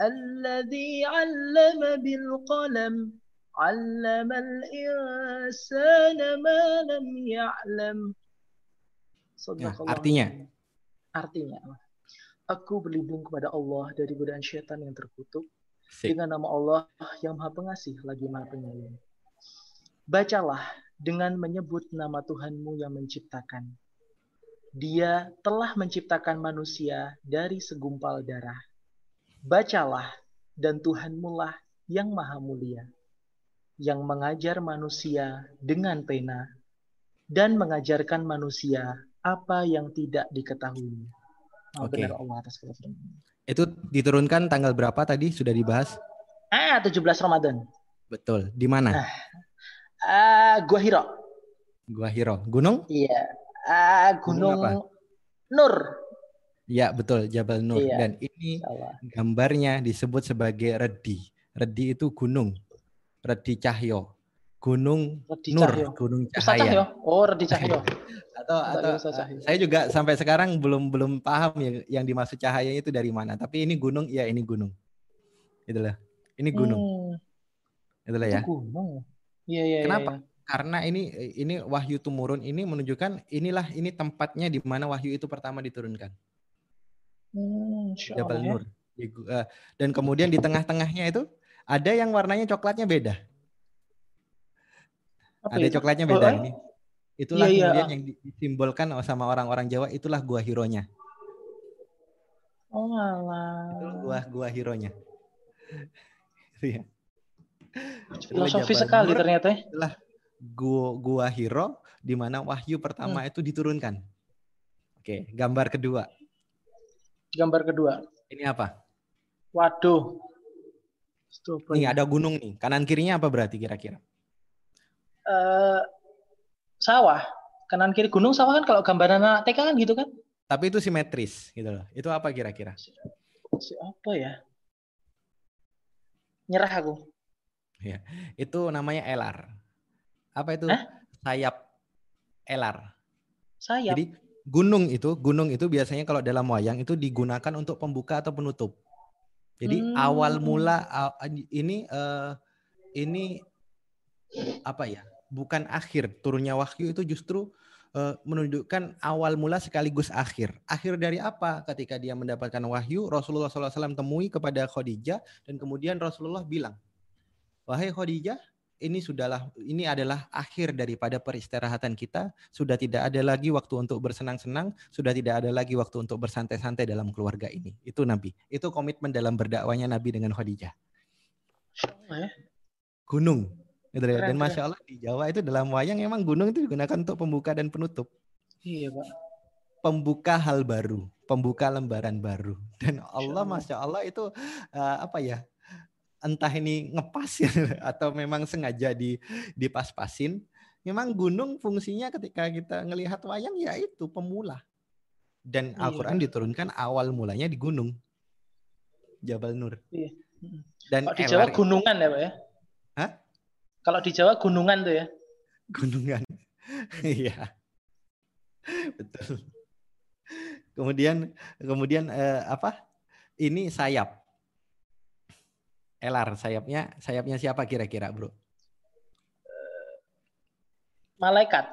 الذي علم بالقلم علم الإنسان ما لم يعلم Nah, Sadaqallahu artinya? azim. Artinya, aku berlindung kepada Allah dari godaan syaitan yang terkutuk Sip. dengan nama Allah yang Maha Pengasih lagi Maha Penyayang. Bacalah dengan menyebut nama Tuhanmu yang menciptakan. Dia telah menciptakan manusia dari segumpal darah. Bacalah dan Tuhanmu lah yang maha mulia, yang mengajar manusia dengan pena dan mengajarkan manusia apa yang tidak diketahui. Oke. benar Allah atas firman. Itu diturunkan tanggal berapa tadi sudah dibahas? Ah, 17 Ramadan. Betul. Di mana? Ah, Gua Hiro. Gua Hiro. Gunung? Iya. Ah, Gunung Gunung apa? Nur. Ya, betul, Jabal Nur. Iya. Dan ini gambarnya disebut sebagai redi. Redi itu gunung. Redi Cahyo. Gunung Redi Nur, Cahyo. gunung cahaya. Cahyo. Oh, Redi Cahyo. <laughs> Atau atau Cahyo. saya juga sampai sekarang belum belum paham ya yang dimaksud cahaya itu dari mana. Tapi ini gunung, ya ini gunung. Itulah. Ini gunung. Hmm, Itulah itu ya. gunung. Iya, iya, iya, Kenapa? iya. Karena ini ini wahyu tumurun ini menunjukkan inilah ini tempatnya di mana wahyu itu pertama diturunkan. Hmm, Allah Jabal ya. Nur. Eh, dan kemudian di tengah-tengahnya itu ada yang warnanya coklatnya beda. Apa ada itu? coklatnya Oh, beda eh? ini. Itulah Iya, iya, kemudian ah. yang di- disimbolkan sama orang-orang Jawa itulah gua hironya. Oh, Itu alah. gua gua hironya. <laughs> Iya. Filosofi sekali Nur, ternyata ya. Itulah gua gua hiro di mana wahyu pertama Hmm. itu diturunkan. Oke, gambar kedua. Gambar kedua. Ini apa? Waduh. Apa Nih ini? ada gunung nih. Kanan kirinya apa berarti kira-kira? Eh, sawah. Kanan kiri gunung sawah kan kalau gambaran anak TK kan gitu kan? Tapi itu simetris gitu loh. Itu apa kira-kira? Si apa ya? Nyerah aku. Ya, itu namanya elar. Apa itu? Hah? Sayap elar. Sayap. Jadi gunung itu, gunung itu biasanya kalau dalam wayang itu digunakan untuk pembuka atau penutup. Jadi Hmm. awal mula ini eh, ini apa ya? Bukan akhir turunnya wahyu itu justru eh, menunjukkan awal mula sekaligus akhir. Akhir dari apa? Ketika dia mendapatkan wahyu, Rasulullah SAW temui kepada Khadijah dan kemudian Rasulullah bilang, wahai Khadijah, ini sudahlah ini adalah akhir daripada peristirahatan kita. Sudah tidak ada lagi waktu untuk bersenang-senang, sudah tidak ada lagi waktu untuk bersantai-santai dalam keluarga ini. Itu Nabi. Itu komitmen dalam berdakwanya Nabi dengan Khadijah. Ya. Gunung. Dan masya Allah di Jawa itu dalam wayang emang gunung itu digunakan untuk pembuka dan penutup. Iya, Pak. Pembuka hal baru, pembuka lembaran baru. Dan Allah, masya Allah itu eh, apa ya? Entah ini ngepas ya <laughs> atau memang sengaja di dipas-pasin. Memang gunung fungsinya ketika kita ngelihat wayang ya itu pemula. Dan Iya, Al-Quran diturunkan awal mulanya di gunung. Jabal Nur. Iya. Dan Kalau di Jawa gunungan ya, Pak ya? Hah? Kalau di Jawa gunungan tuh ya. gunungan. <laughs> Iya. Betul. Kemudian kemudian eh, apa? Ini sayap. Elar sayapnya sayapnya siapa kira-kira, Bro? Malaikat.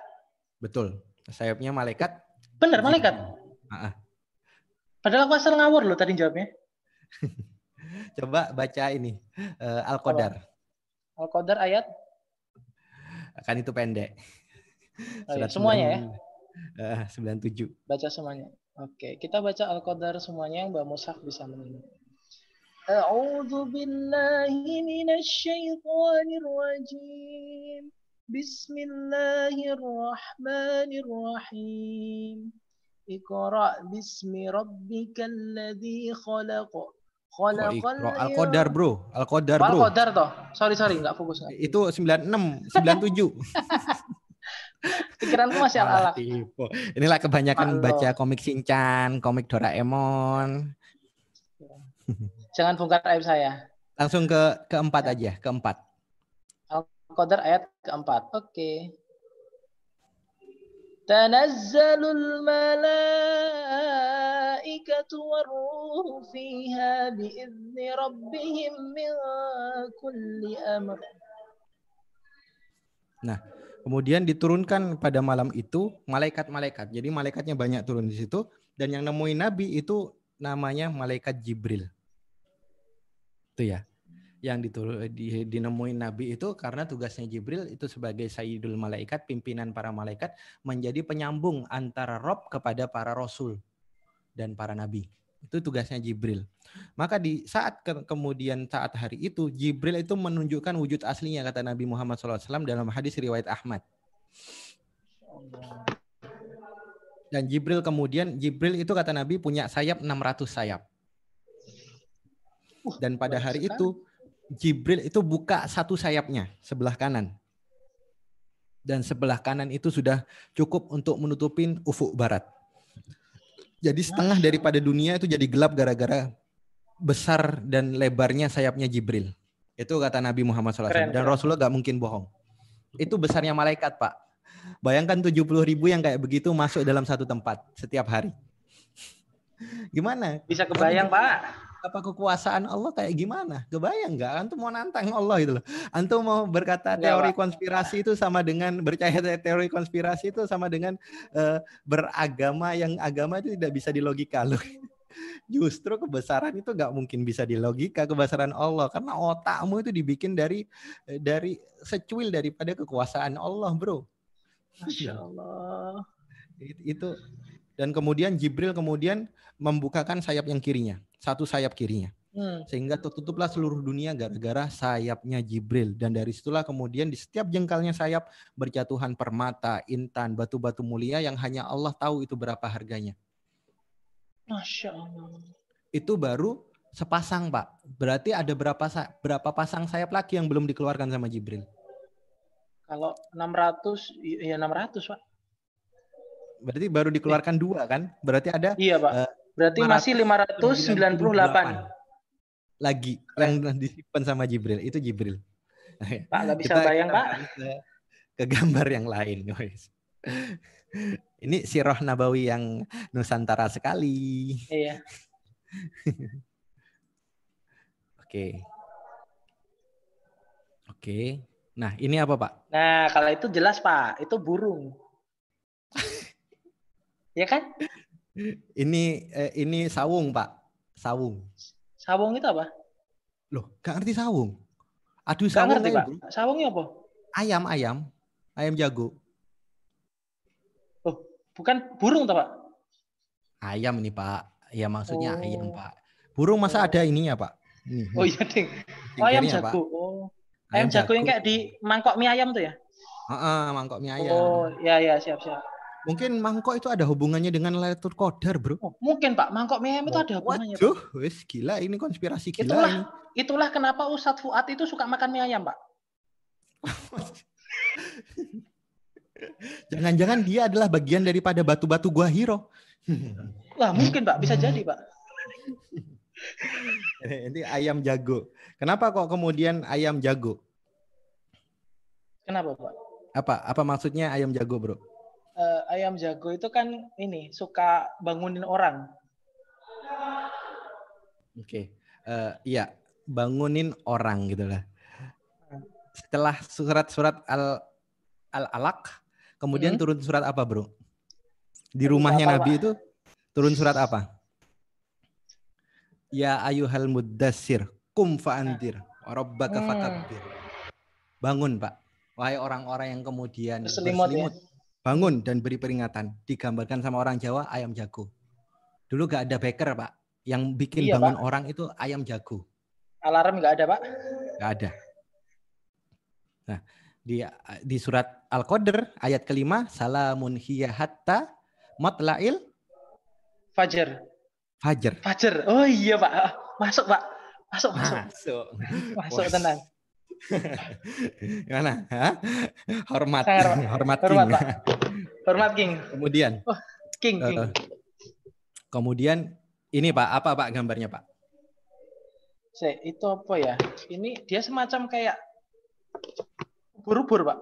Betul. Sayapnya malaikat. Bener, malaikat. Ah. Padahal aku asal ngawur loh tadi jawabnya. <laughs> Coba baca ini eh, Al-Qadar. Al-Qadar ayat Kan itu pendek. Oh iya, semuanya ya? 90. Eh, 97. Baca semuanya. Oke, kita baca Al-Qadar semuanya yang Mbak Mushaf bisa mendengar. A'udzu billahi minasy syaithanir rajim. Bismillahirrahmanirrahim. Iqra bismi rabbikal ladzi khalaq. Oh, Khalaqal Iqra. Al-Qadar, Bro. Al-Qadar, Oh, Bro. Al-Qadar toh. Sorry, sorry, nggak fokus. nggak. Itu 96, 97. Pikiranku masih al-alaq. tipe. Inilah kebanyakan Allah. baca komik Shinchan, komik Doraemon. <laughs> Jangan bongkar aib saya. Langsung ke keempat aja, keempat. Al-Qadar ayat keempat. Oke. Tanazzalul malaikatu warruhu fiha biizni rabbihim min kulli amr. Nah, kemudian diturunkan pada malam itu malaikat-malaikat. Jadi malaikatnya banyak turun di situ dan yang nemuin Nabi itu namanya malaikat Jibril. Itu ya. Yang ditur- di, dinemuin Nabi itu karena tugasnya Jibril itu sebagai Sayyidul Malaikat, pimpinan para malaikat menjadi penyambung antara Rob kepada para rasul dan para nabi. Itu tugasnya Jibril. Maka di saat ke- kemudian saat hari itu Jibril itu menunjukkan wujud aslinya kata Nabi Muhammad SAW dalam hadis riwayat Ahmad. Dan Jibril kemudian Jibril itu kata Nabi punya sayap 600 sayap. Dan pada hari itu Jibril itu buka satu sayapnya sebelah kanan. Dan sebelah kanan itu sudah cukup untuk menutupin ufuk barat. Jadi setengah daripada dunia itu jadi gelap gara-gara besar dan lebarnya sayapnya Jibril. Itu kata Nabi Muhammad SAW. Keren, Dan keren. Rasulullah gak mungkin bohong. Itu besarnya malaikat, Pak. Bayangkan 70 ribu yang kayak begitu masuk dalam satu tempat setiap hari. Gimana? Bisa kebayang, Pak. Apa kekuasaan Allah kayak gimana? Kebayang nggak? Antum mau nantang Allah itu loh. Antum mau berkata teori konspirasi itu sama dengan percaya teori konspirasi itu sama dengan eh, beragama yang agama itu tidak bisa dilogika loh. <laughs> Justru kebesaran itu nggak mungkin bisa dilogika kebesaran Allah karena otakmu itu dibikin dari eh, dari secuil daripada kekuasaan Allah, bro. Masya Allah. It- itu dan kemudian Jibril kemudian membukakan sayap yang kirinya satu sayap kirinya Hmm. sehingga tertutuplah seluruh dunia gara-gara sayapnya Jibril dan dari situlah kemudian di setiap jengkalnya sayap berjatuhan permata, intan, batu-batu mulia yang hanya Allah tahu itu berapa harganya. Masya Allah. Itu baru sepasang, Pak. Berarti ada berapa berapa pasang sayap lagi yang belum dikeluarkan sama Jibril? Kalau 600, ya 600, Pak. Berarti baru dikeluarkan dua kan? Berarti ada Iya, Pak. eh, Berarti masih 598. lagi yang disimpan sama Jibril itu Jibril. Pak, nggak bisa bayang, Pak. Ke, ke gambar yang lain, guys. <laughs> Ini sirah nabawi yang nusantara sekali. Iya. <laughs> Oke. Oke. Nah, ini apa, Pak? Nah, kalau itu jelas, Pak. Itu burung. Ya kan? Ini eh, ini sawung, Pak. Sawung. Sawung itu apa? Loh, gak ngerti sawung? Aduh, sawung ngerti, Pak. bro. Sawungnya apa? Ayam, ayam. Ayam jago. Oh, bukan burung, toh, Pak? Ayam ini, Pak. Ya maksudnya Oh. ayam, Pak. Burung masa ada ininya, Pak? Oh iya, Ding. Oh, ayam Jengkelnya, Pak. jago. Oh. Ayam, jago yang kayak di mangkok mie ayam tuh ya? Heeh, mangkok mie ayam. Oh, ya ya, siap siap. Mungkin mangkok itu ada hubungannya dengan Lailatul Qadar, Bro. Oh, mungkin Pak, mangkok mie ayam itu ada hubungannya. Waduh, wis gila ini konspirasi gila Itulah ini. itulah kenapa Ustadz Fuad itu suka makan mie ayam, Pak. <laughs> Jangan-jangan dia adalah bagian daripada batu-batu gua Hiro. <laughs> Wah, mungkin Pak, bisa jadi, Pak. <laughs> Ini ayam jago. Kenapa kok kemudian ayam jago? Kenapa, Pak? Apa apa maksudnya ayam jago, Bro? Eh, ayam jago itu kan ini suka bangunin orang. Oke. Eh, iya, bangunin orang gitu lah. Setelah surat-surat al al alaq, kemudian Hmm. turun surat apa, Bro? Di rumahnya apa, Nabi itu turun surat apa? Ya ayuhal muddassir, kum fa'andir, rabbaka Hmm. fakabbir. Bangun, Pak. Wahai orang-orang yang kemudian Berselimut, ya? Bangun dan beri peringatan. Digambarkan sama orang Jawa ayam jago. Dulu gak ada beker pak. Yang bikin Iya, bangun Pak. orang itu ayam jago. Alarm nggak ada, Pak? Gak ada. Nah, di di surat Al-Qadr ayat kelima, salamun hiya hatta matla'il Fajar. fajr. Fajar. Oh iya, Pak. Masuk, Pak. Masuk, masuk. Masuk. Masuk tenang. <laughs> Gimana? Hah? Hormat. Hormat, Hormat, King. Pak. Hormat King. Kemudian, King, King. eh, kemudian ini Pak, apa Pak gambarnya Pak? Se, itu apa ya? Ini dia semacam kayak ubur-ubur, Pak.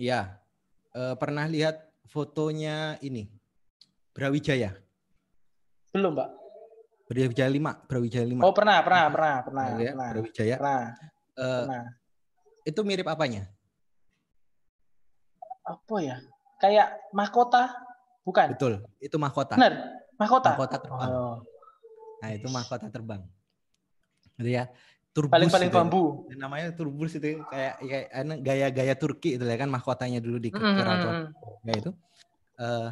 Iya. Eh, pernah lihat fotonya ini? Brawijaya. Belum, Pak. Brawijaya 5, Brawijaya 5. Oh, pernah, pernah, pernah, pernah, ya, pernah. Brawijaya. Pernah, Eh, pernah. itu mirip apanya? Apa ya? Kayak mahkota, bukan? Betul, itu mahkota. Benar, mahkota. Mahkota terbang. Oh, Nah, itu mahkota terbang. Gitu ya. Turbus paling-paling itu ya. bambu. Namanya turbus itu kayak kayak anu, gaya-gaya Turki itu ya kan mahkotanya dulu di Mm, keraton. mm, mm. Ya itu. Eh,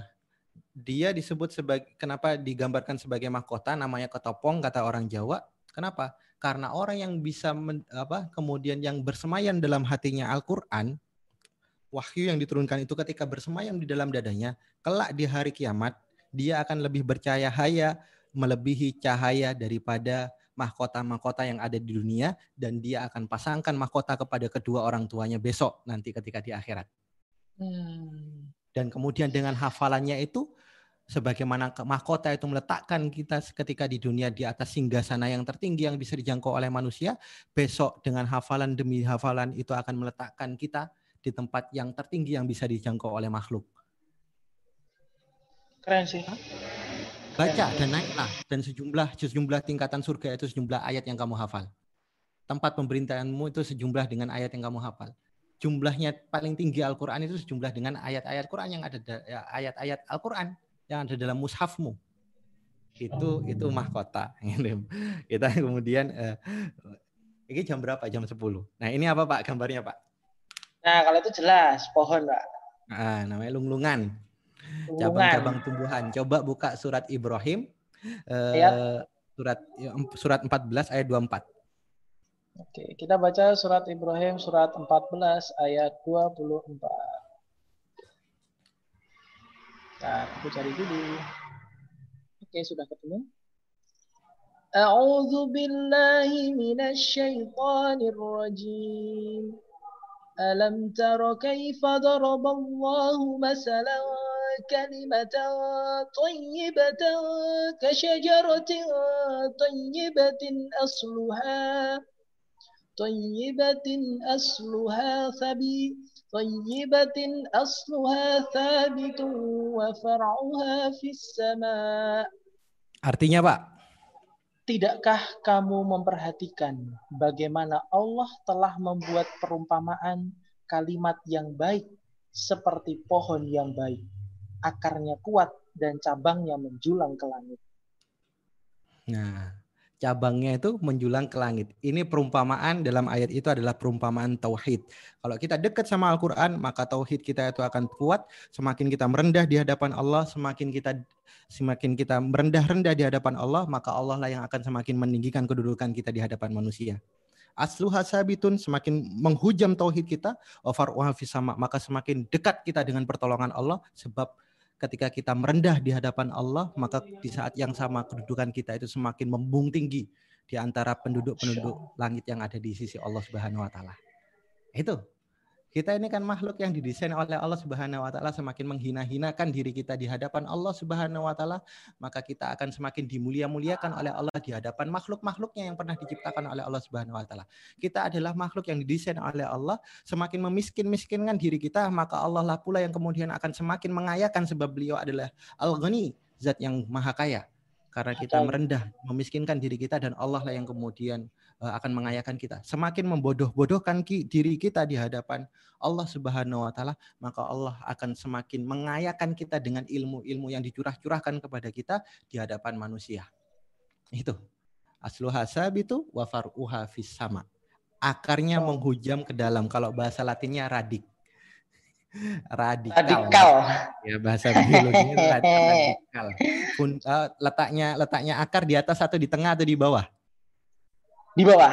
dia disebut sebagai kenapa digambarkan sebagai mahkota namanya ketopong kata orang Jawa. Kenapa? Karena orang yang bisa men- apa kemudian yang bersemayam dalam hatinya Al-Qur'an wahyu yang diturunkan itu ketika bersemayam di dalam dadanya, kelak di hari kiamat dia akan lebih bercahaya melebihi cahaya daripada mahkota-mahkota yang ada di dunia dan dia akan pasangkan mahkota kepada kedua orang tuanya besok nanti ketika di akhirat. Hmm. Dan kemudian dengan hafalannya itu sebagaimana mahkota itu meletakkan kita ketika di dunia di atas singgasana yang tertinggi yang bisa dijangkau oleh manusia, besok dengan hafalan demi hafalan itu akan meletakkan kita di tempat yang tertinggi yang bisa dijangkau oleh makhluk. Keren sih. Baca dan naiklah dan sejumlah sejumlah tingkatan surga itu sejumlah ayat yang kamu hafal. Tempat pemerintahanmu itu sejumlah dengan ayat yang kamu hafal. Jumlahnya paling tinggi Al-Qur'an itu sejumlah dengan ayat-ayat Quran yang ada da- ya, ayat-ayat Al-Qur'an yang ada dalam mushafmu. Itu itu mahkota. <laughs> Kita kemudian eh, ini jam berapa? Jam 10. Nah, ini apa Pak gambarnya, Pak? Nah, kalau itu jelas pohon, Pak. Nah, namanya lunglungan. Cabang-cabang tumbuhan. Coba buka surat Ibrahim eh, Ayat. surat ya, surat 14 ayat 24. Oke, kita baca surat Ibrahim surat 14 ayat 24. Nah, aku cari dulu. Oke, sudah ketemu. A'udzu billahi minasy syaithanir rajim. ألم تر كيف ضرب الله مثلا كلمة طيبة كشجرة طيبة أصلها طيبة أصلها ثبي طيبة أصلها ثابت وفرعها في السماء Artinya, Pak, Tidakkah kamu memperhatikan bagaimana Allah telah membuat perumpamaan kalimat yang baik seperti pohon yang baik, akarnya kuat dan cabangnya menjulang ke langit. Nah, cabangnya itu menjulang ke langit. Ini perumpamaan dalam ayat itu adalah perumpamaan tauhid. Kalau kita dekat sama Al-Qur'an, maka tauhid kita itu akan kuat. Semakin kita merendah di hadapan Allah, semakin kita semakin kita merendah-rendah di hadapan Allah, maka Allah lah yang akan semakin meninggikan kedudukan kita di hadapan manusia. Asluha sabitun semakin menghujam tauhid kita, sama, maka semakin dekat kita dengan pertolongan Allah sebab ketika kita merendah di hadapan Allah, maka di saat yang sama kedudukan kita itu semakin membung tinggi di antara penduduk-penduduk langit yang ada di sisi Allah Subhanahu wa taala. Itu. Kita ini kan makhluk yang didesain oleh Allah Subhanahu wa taala semakin menghina-hinakan diri kita di hadapan Allah Subhanahu wa taala, maka kita akan semakin dimulia-muliakan oleh Allah di hadapan makhluk-makhluknya yang pernah diciptakan oleh Allah Subhanahu wa taala. Kita adalah makhluk yang didesain oleh Allah, semakin memiskin-miskinkan diri kita, maka Allah lah pula yang kemudian akan semakin mengayakan sebab beliau adalah Al-Ghani, zat yang maha kaya. Karena kita merendah, memiskinkan diri kita dan Allah lah yang kemudian akan mengayakan kita. Semakin membodoh-bodohkan diri kita di hadapan Allah Subhanahu wa taala, maka Allah akan semakin mengayakan kita dengan ilmu-ilmu yang dicurah-curahkan kepada kita di hadapan manusia. Itu. Asluha sabitu wa far'uha fis sama. Akarnya menghujam ke dalam. Kalau bahasa Latinnya radik. <laughs> radikal. Radikal. Ya bahasa biologinya rad- <laughs> radikal. Fun- eh, letaknya letaknya akar di atas atau di tengah atau di bawah? Di bawah.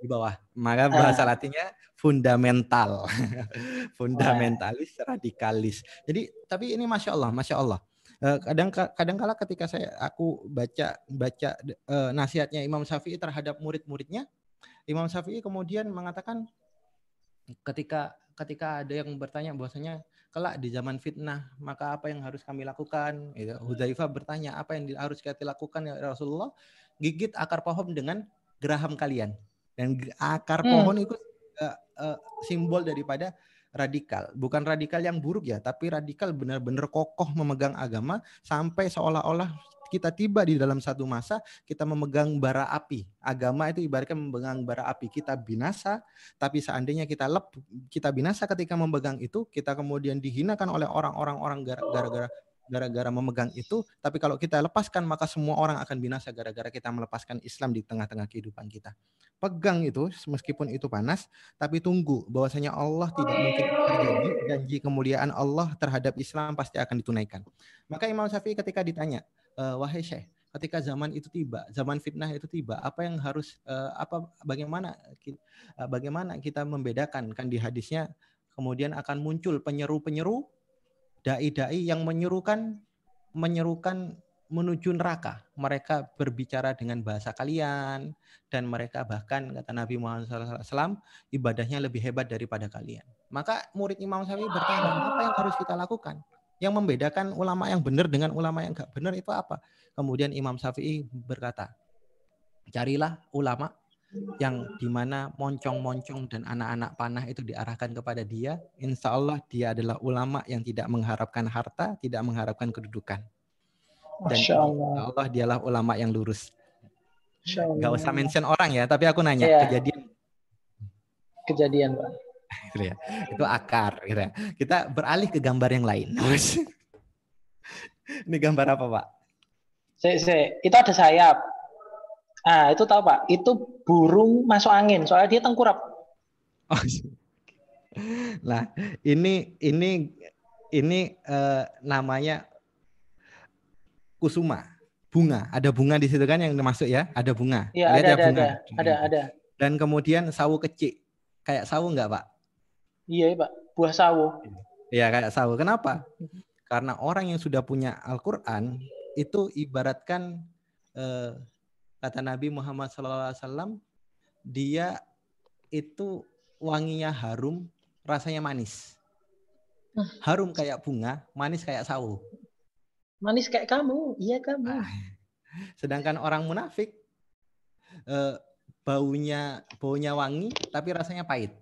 Di bawah. Maka bahasa Ah. latinnya fundamental. <laughs> Fundamentalis, radikalis. Jadi tapi ini masya Allah, masya Allah. Eh, kadang kadang kala ketika saya aku baca baca eh, nasihatnya Imam Syafi'i terhadap murid-muridnya, Imam Syafi'i kemudian mengatakan ketika ketika ada yang bertanya bahwasanya kelak di zaman fitnah maka apa yang harus kami lakukan gitu. Hudzaifah bertanya apa yang harus kita lakukan ya Rasulullah gigit akar pohon dengan geraham kalian. Dan akar Hmm. pohon itu eh, eh, simbol daripada radikal. Bukan radikal yang buruk ya tapi radikal benar-benar kokoh memegang agama sampai seolah-olah kita tiba di dalam satu masa kita memegang bara api. Agama itu ibaratnya memegang bara api. Kita binasa tapi seandainya kita lep kita binasa ketika memegang itu kita kemudian dihinakan oleh orang-orang orang gara- gara-gara gara-gara memegang itu tapi kalau kita lepaskan maka semua orang akan binasa gara-gara kita melepaskan Islam di tengah-tengah kehidupan kita. Pegang itu meskipun itu panas tapi tunggu bahwasanya Allah tidak mungkin terjadi janji kemuliaan Allah terhadap Islam pasti akan ditunaikan. Maka Imam Syafi'i ketika ditanya "Eh, wahai Syekh ketika zaman itu tiba zaman fitnah itu tiba apa yang harus eh, apa bagaimana eh, bagaimana kita membedakan? Kan di hadisnya kemudian akan muncul penyeru-penyeru dai-dai yang menyerukan menyerukan menuju neraka. Mereka berbicara dengan bahasa kalian dan mereka bahkan kata Nabi Muhammad SAW ibadahnya lebih hebat daripada kalian. Maka murid Imam Syafi'i bertanya apa yang harus kita lakukan? Yang membedakan ulama yang benar dengan ulama yang enggak benar itu apa? Kemudian Imam Syafi'i berkata, carilah ulama yang di mana moncong-moncong dan anak-anak panah itu diarahkan kepada dia, insya Allah dia adalah ulama yang tidak mengharapkan harta, tidak mengharapkan kedudukan. Dan Masya Allah. insya Allah dialah ulama yang lurus. Allah. Gak usah mention orang ya, tapi aku nanya Iya. kejadian Kejadian, Pak. <laughs> gitu ya. Itu akar gitu ya. Kita beralih ke gambar yang lain. <laughs> Ini gambar apa, Pak? Se, se, itu ada sayap. Ah, itu tahu Pak. Itu burung masuk angin. Soalnya dia tengkurap. Oh, Nah, ini ini ini eh, namanya kusuma, bunga. Ada bunga di situ kan yang masuk ya? Ada bunga. Iya, Lihat ada, ya ada, bunga. ada, ada, ada. Dan kemudian sawu kecil. Kayak sawu enggak, Pak? Iya, Pak. Buah sawo. Iya, kayak sawu. Kenapa? Karena orang yang sudah punya Al-Qur'an itu ibaratkan eh, kata Nabi Muhammad SAW, dia itu wanginya harum, rasanya manis. Harum kayak bunga, manis kayak sawo. Manis kayak kamu. Iya, kamu. Ah. Sedangkan orang munafik eh, baunya baunya wangi tapi rasanya pahit.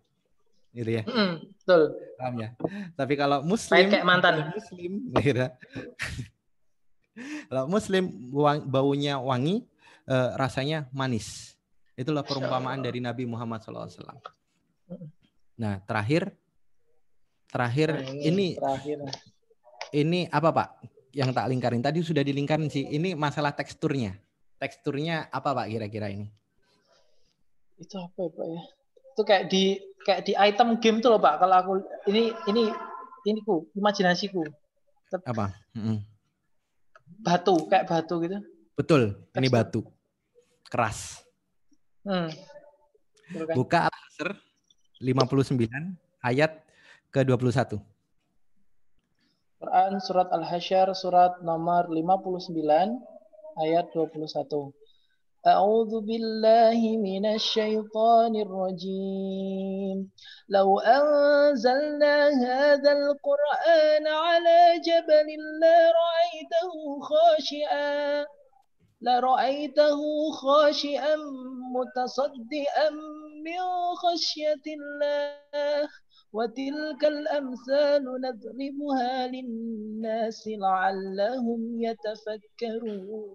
Gitu ya. Mm, betul. Paham ya? Tapi kalau Pahit muslim kayak mantan. kalau <laughs> muslim gitu. Kalau muslim wang- baunya wangi eh, rasanya manis. Itulah perumpamaan dari Nabi Muhammad SAW. Nah, terakhir terakhir Nah, ini terakhir. ini apa Pak? Yang tak lingkarin tadi sudah dilingkarin sih. Ini masalah teksturnya. Teksturnya apa Pak kira-kira ini? Itu apa ya, Pak ya? Itu kayak di kayak di item game tuh loh, Pak. Kalau aku ini ini ini ku, imajinasiku. Apa? Mm-mm. Batu, kayak batu gitu. Betul, ini Tekstur. batu Keras. Hmm. Betul kan? Buka Al-Asr 59 ayat ke-21. Quran surat Al-Hasyr surat nomor 59 ayat 21. أعوذ بالله من الشيطان الرجيم لو أنزلنا هذا القرآن على جبل لرأيته خاشعا لرأيته خاشعا متصدئا من خشية الله وتلك الأمثال نضربها للناس لعلهم يتفكرون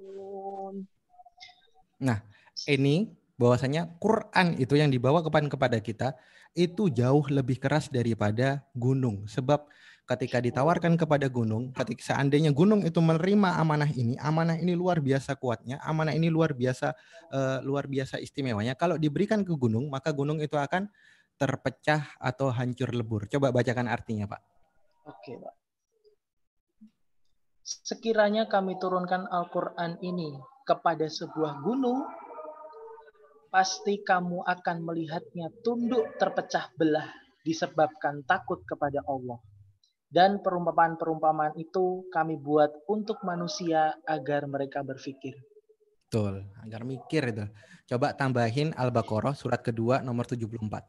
Nah, ini bahwasanya Quran itu yang dibawa kepada kepada kita itu jauh lebih keras daripada gunung. Sebab ketika ditawarkan kepada gunung, ketika seandainya gunung itu menerima amanah ini, amanah ini luar biasa kuatnya, amanah ini luar biasa eh, luar biasa istimewanya. Kalau diberikan ke gunung, maka gunung itu akan terpecah atau hancur lebur. Coba bacakan artinya, Pak. Oke, Pak. Sekiranya kami turunkan Al-Quran ini kepada sebuah gunung, pasti kamu akan melihatnya tunduk terpecah belah disebabkan takut kepada Allah. Dan perumpamaan-perumpamaan itu kami buat untuk manusia agar mereka berpikir. Betul, agar mikir itu. Coba tambahin Al-Baqarah surat kedua nomor 74.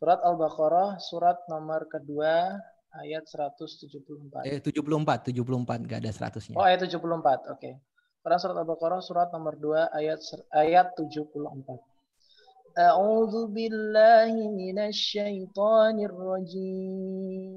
Surat Al-Baqarah surat nomor kedua ayat 174. Eh 74, 74 enggak ada 100-nya. Oh, ayat 74. Oke. Quran surat Al-Baqarah surat nomor 2 ayat ayat 74. A'udzu billahi minasy syaithanir rajim.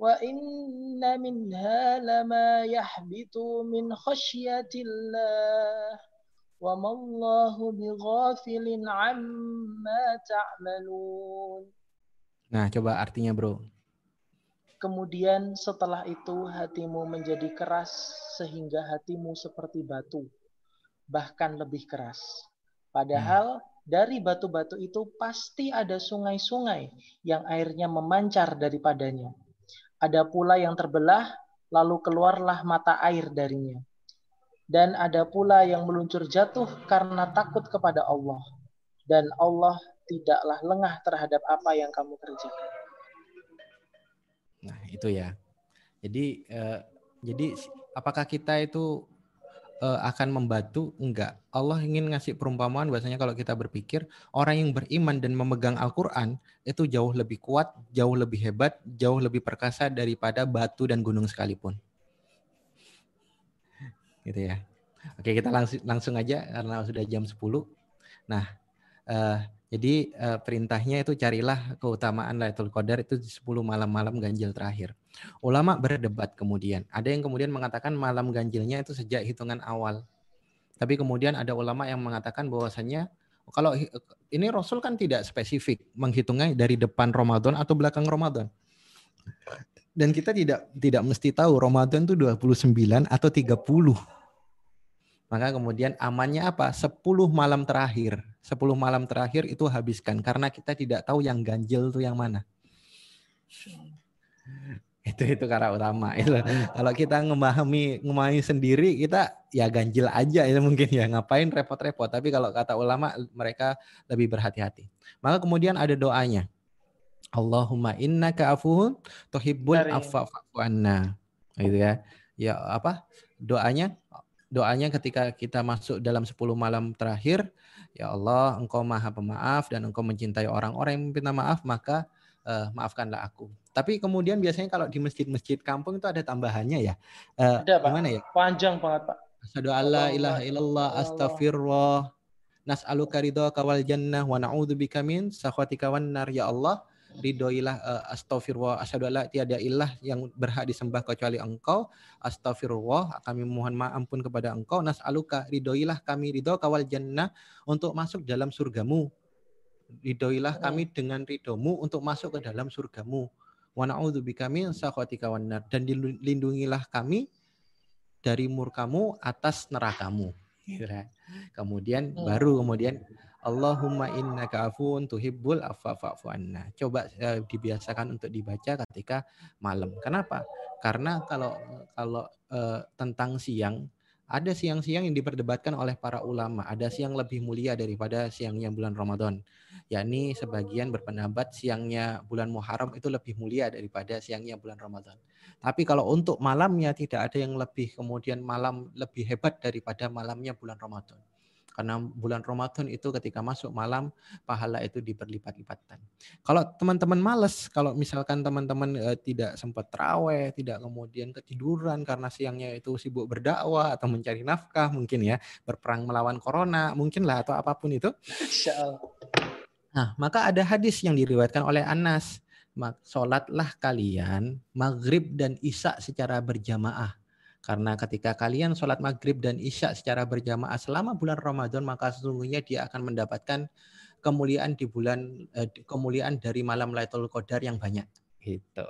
وإن منها لما يحبط من خشية الله وما الله بغافل عما تعملون Nah, coba artinya, Bro. Kemudian setelah itu hatimu menjadi keras sehingga hatimu seperti batu, bahkan lebih keras. Padahal dari batu-batu itu pasti ada sungai-sungai yang airnya memancar daripadanya. Ada pula yang terbelah, lalu keluarlah mata air darinya. Dan ada pula yang meluncur jatuh karena takut kepada Allah. Dan Allah tidaklah lengah terhadap apa yang kamu kerjakan. Nah, itu ya. Jadi eh, jadi apakah kita itu eh, akan membantu? Enggak. Allah ingin ngasih perumpamaan bahwasanya kalau kita berpikir orang yang beriman dan memegang Al-Qur'an itu jauh lebih kuat, jauh lebih hebat, jauh lebih perkasa daripada batu dan gunung sekalipun. Gitu ya. Oke, kita langsung langsung aja karena sudah jam 10. Nah, eh, jadi eh, perintahnya itu carilah keutamaan Lailatul Qadar itu di 10 malam-malam ganjil terakhir. Ulama berdebat kemudian. Ada yang kemudian mengatakan malam ganjilnya itu sejak hitungan awal. Tapi kemudian ada ulama yang mengatakan bahwasannya kalau ini Rasul kan tidak spesifik menghitungnya dari depan Ramadan atau belakang Ramadan. Dan kita tidak tidak mesti tahu Ramadan itu 29 atau 30. Maka kemudian amannya apa? 10 malam terakhir. 10 malam terakhir itu habiskan karena kita tidak tahu yang ganjil itu yang mana. <laughs> Itu itu cara utama. Itu. Kalau kita memahami memahami sendiri kita ya ganjil aja itu mungkin ya ngapain repot-repot. Tapi kalau kata ulama mereka lebih berhati-hati. Maka kemudian ada doanya. Allahumma innaka afuhun tuhibbul afwa fa'fu anna. Gitu ya. Ya apa? Doanya doanya ketika kita masuk dalam 10 malam terakhir, ya Allah, Engkau Maha Pemaaf dan Engkau mencintai orang-orang yang minta maaf, maka uh, maafkanlah aku. Tapi kemudian biasanya kalau di masjid-masjid kampung itu ada tambahannya ya. Uh, Ada, Pak. Gimana ya? Panjang banget, Pak. Asyhadu alla ilaha illallah astaghfirullah nas'aluka ridhaka wal jannah wa na'udzubika min sakhatika wan nar ya Allah ridhoilah uh, astagfirullah asyhadu alla tiada ilah yang berhak disembah kecuali engkau. Astagfirullah kami mohon maaf ampun kepada engkau. Nas'aluka ridhoilah kami ridho kawal jannah untuk masuk dalam surgamu. Ridhoilah kami dengan ridhomu untuk masuk ke dalam surgamu. Wa na'udzubika min sakhatika wan nar. Dan dilindungilah kami dari murkamu atas nerakamu. Kemudian baru kemudian Allahumma innaka afuun tuhibbul afwa fa'fu anna. Coba eh, dibiasakan untuk dibaca ketika malam. Kenapa? Karena kalau kalau eh, tentang siang ada siang-siang yang diperdebatkan oleh para ulama. Ada siang lebih mulia daripada siangnya bulan Ramadan. Yakni sebagian berpendapat siangnya bulan Muharram itu lebih mulia daripada siangnya bulan Ramadan. Tapi kalau untuk malamnya tidak ada yang lebih kemudian malam lebih hebat daripada malamnya bulan Ramadan. Karena bulan Ramadan itu ketika masuk malam pahala itu diperlipat-lipatkan. Kalau teman-teman males, kalau misalkan teman-teman eh, tidak sempat terawih, tidak kemudian ketiduran karena siangnya itu sibuk berdakwah atau mencari nafkah mungkin ya, berperang melawan corona mungkin lah atau apa pun itu. Nah, maka ada hadis yang diriwayatkan oleh Anas sholatlah kalian maghrib dan isya secara berjamaah. Karena ketika kalian sholat maghrib dan isya secara berjamaah selama bulan Ramadan, maka sesungguhnya dia akan mendapatkan kemuliaan di bulan eh, kemuliaan dari malam Lailatul Qadar yang banyak. Gitu.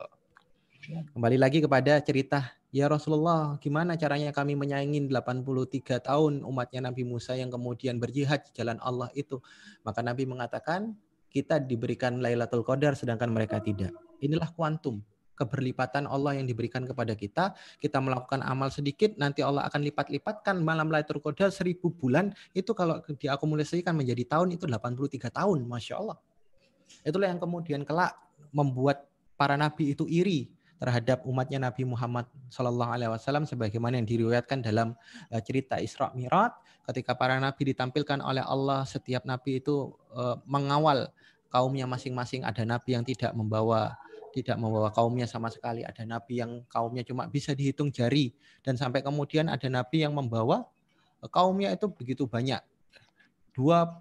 Kembali lagi kepada cerita Ya Rasulullah, gimana caranya kami menyaingin 83 tahun umatnya Nabi Musa yang kemudian berjihad di jalan Allah itu? Maka Nabi mengatakan, kita diberikan Lailatul Qadar sedangkan mereka tidak. Inilah kuantum keberlipatan Allah yang diberikan kepada kita. Kita melakukan amal sedikit, nanti Allah akan lipat-lipatkan malam Lailatul Qadar seribu bulan. Itu kalau diakumulasikan menjadi tahun itu 83 tahun, Masya Allah. Itulah yang kemudian kelak membuat para nabi itu iri terhadap umatnya Nabi Muhammad Shallallahu Alaihi Wasallam sebagaimana yang diriwayatkan dalam eh, cerita Isra Mi'raj ketika para nabi ditampilkan oleh Allah setiap nabi itu eh, mengawal kaumnya masing-masing ada nabi yang tidak membawa tidak membawa kaumnya sama sekali ada nabi yang kaumnya cuma bisa dihitung jari dan sampai kemudian ada nabi yang membawa eh, kaumnya itu begitu banyak dua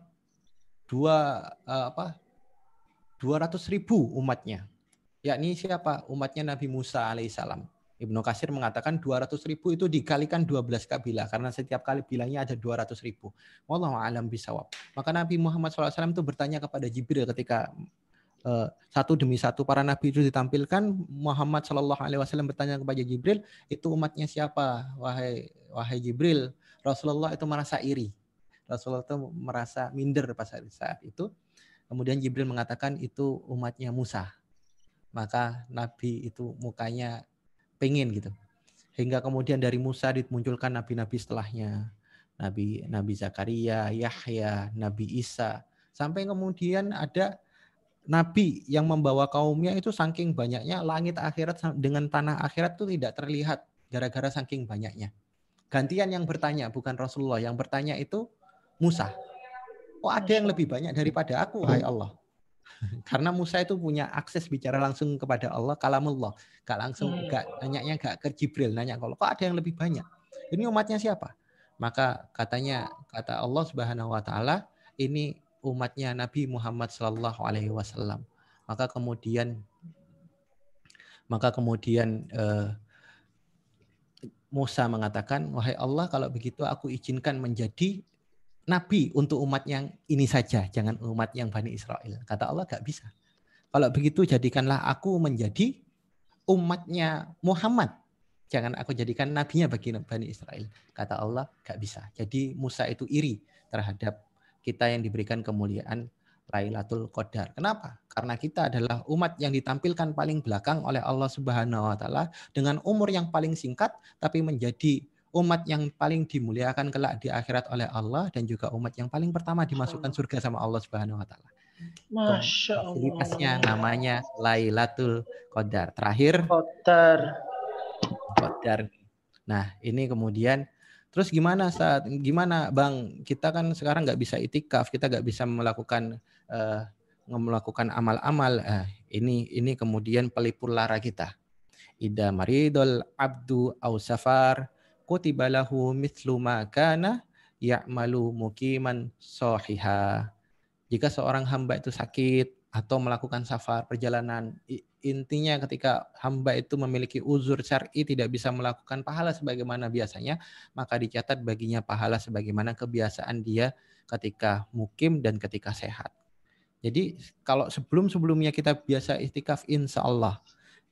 dua eh, apa 200 ribu umatnya yakni siapa? Umatnya Nabi Musa alaihissalam. Ibnu Kasir mengatakan 200 ribu itu dikalikan 12 kabilah karena setiap kali bilangnya ada 200 ribu. Wallahu alam bisawab. Maka Nabi Muhammad SAW itu bertanya kepada Jibril ketika satu demi satu para nabi itu ditampilkan Muhammad Shallallahu Alaihi Wasallam bertanya kepada Jibril itu umatnya siapa wahai wahai Jibril Rasulullah itu merasa iri Rasulullah itu merasa minder pada saat itu kemudian Jibril mengatakan itu umatnya Musa maka Nabi itu mukanya pengen gitu. Hingga kemudian dari Musa dimunculkan nabi-nabi setelahnya. Nabi Nabi Zakaria, Yahya, Nabi Isa. Sampai kemudian ada nabi yang membawa kaumnya itu saking banyaknya langit akhirat dengan tanah akhirat itu tidak terlihat gara-gara saking banyaknya. Gantian yang bertanya bukan Rasulullah, yang bertanya itu Musa. Oh ada yang lebih banyak daripada aku, hai Allah. <laughs> Karena Musa itu punya akses bicara langsung kepada Allah, kalamullah. Gak langsung, Hmm. gak nanyanya gak ke Jibril, nanya kalau kok ada yang lebih banyak. Ini umatnya siapa? Maka katanya kata Allah Subhanahu Wa Taala ini umatnya Nabi Muhammad Sallallahu Alaihi Wasallam. Maka kemudian, maka kemudian eh, Musa mengatakan, wahai Allah kalau begitu aku izinkan menjadi nabi untuk umat yang ini saja, jangan umat yang Bani Israel. Kata Allah gak bisa. Kalau begitu jadikanlah aku menjadi umatnya Muhammad. Jangan aku jadikan nabinya bagi Bani Israel. Kata Allah gak bisa. Jadi Musa itu iri terhadap kita yang diberikan kemuliaan Lailatul Qadar. Kenapa? Karena kita adalah umat yang ditampilkan paling belakang oleh Allah Subhanahu wa taala dengan umur yang paling singkat tapi menjadi umat yang paling dimuliakan kelak di akhirat oleh Allah dan juga umat yang paling pertama dimasukkan surga sama Allah Subhanahu wa taala. Masya Fasilitasnya Allah. namanya Lailatul Qadar. Terakhir Kotar. Qadar. Nah, ini kemudian terus gimana saat gimana Bang? Kita kan sekarang nggak bisa itikaf, kita nggak bisa melakukan eh, melakukan amal-amal. Eh, ini ini kemudian pelipur lara kita. Ida maridul abdu au safar kutiba lahu mithlu ma ya'malu mukiman sohiha. Jika seorang hamba itu sakit atau melakukan safar perjalanan intinya ketika hamba itu memiliki uzur syar'i tidak bisa melakukan pahala sebagaimana biasanya maka dicatat baginya pahala sebagaimana kebiasaan dia ketika mukim dan ketika sehat. Jadi kalau sebelum-sebelumnya kita biasa istikaf insya Allah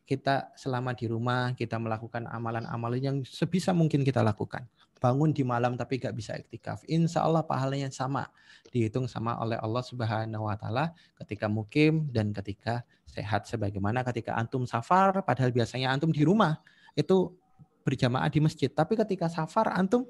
kita selama di rumah kita melakukan amalan-amalan yang sebisa mungkin kita lakukan. Bangun di malam tapi gak bisa iktikaf. Insya Allah pahalanya sama. Dihitung sama oleh Allah Subhanahu wa taala ketika mukim dan ketika sehat sebagaimana ketika antum safar padahal biasanya antum di rumah itu berjamaah di masjid. Tapi ketika safar antum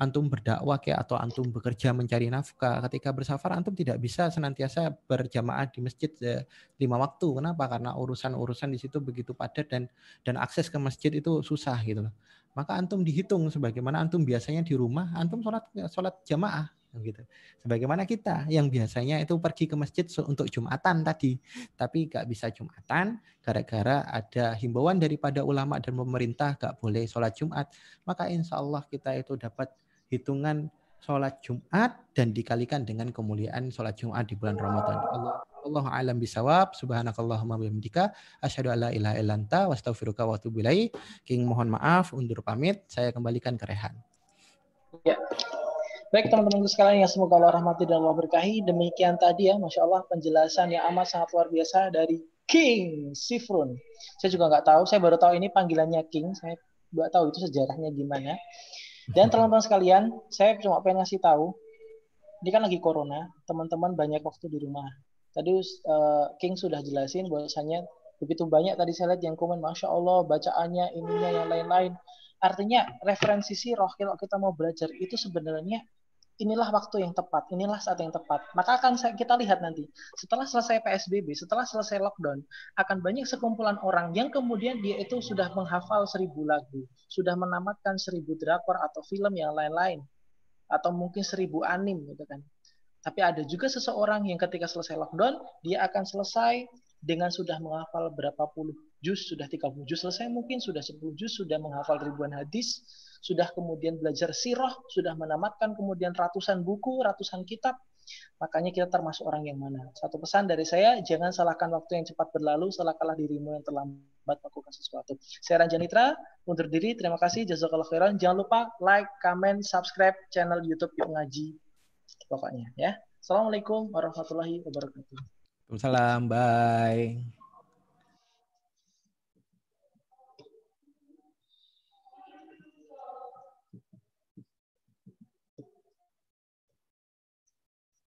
antum berdakwah kayak atau antum bekerja mencari nafkah ketika bersafar antum tidak bisa senantiasa berjamaah di masjid eh, lima waktu kenapa karena urusan-urusan di situ begitu padat dan dan akses ke masjid itu susah gitu maka antum dihitung sebagaimana antum biasanya di rumah antum sholat sholat jamaah gitu. Sebagaimana kita yang biasanya itu pergi ke masjid untuk jumatan tadi. Tapi nggak bisa jumatan gara-gara ada himbauan daripada ulama dan pemerintah nggak boleh sholat jumat. Maka insya Allah kita itu dapat hitungan sholat Jumat dan dikalikan dengan kemuliaan sholat Jumat di bulan Ramadan. Allah Allah alam bisawab. Subhanakallahumma bihamdika asyhadu alla ilaha illa anta astaghfiruka wa atubu. King mohon maaf undur pamit. Saya kembalikan ke Rehan. Ya. Baik teman-teman sekalian yang semoga Allah rahmati dan Allah berkahi. Demikian tadi ya, Masya Allah penjelasan yang amat sangat luar biasa dari King Sifrun. Saya juga nggak tahu, saya baru tahu ini panggilannya King. Saya nggak tahu itu sejarahnya gimana. Dan teman-teman sekalian, saya cuma pengen ngasih tahu, ini kan lagi corona, teman-teman banyak waktu di rumah. Tadi uh, King sudah jelasin bahwasanya begitu banyak tadi saya lihat yang komen, masya Allah bacaannya ininya yang lain-lain. Artinya referensi sirah kalau kita mau belajar itu sebenarnya inilah waktu yang tepat, inilah saat yang tepat. Maka akan kita lihat nanti, setelah selesai PSBB, setelah selesai lockdown, akan banyak sekumpulan orang yang kemudian dia itu sudah menghafal seribu lagu, sudah menamatkan seribu drakor atau film yang lain-lain, atau mungkin seribu anim gitu kan. Tapi ada juga seseorang yang ketika selesai lockdown, dia akan selesai dengan sudah menghafal berapa puluh juz, sudah 30 juz selesai mungkin, sudah 10 juz, sudah menghafal ribuan hadis, sudah kemudian belajar sirah, sudah menamatkan kemudian ratusan buku, ratusan kitab. Makanya kita termasuk orang yang mana. Satu pesan dari saya, jangan salahkan waktu yang cepat berlalu, salahkanlah dirimu yang terlambat melakukan sesuatu. Saya Ranjan Nitra, undur diri, terima kasih, jazakallah khairan. Jangan lupa like, comment, subscribe channel YouTube Yuk Ngaji pokoknya ya. Assalamualaikum warahmatullahi wabarakatuh. Waalaikumsalam, bye.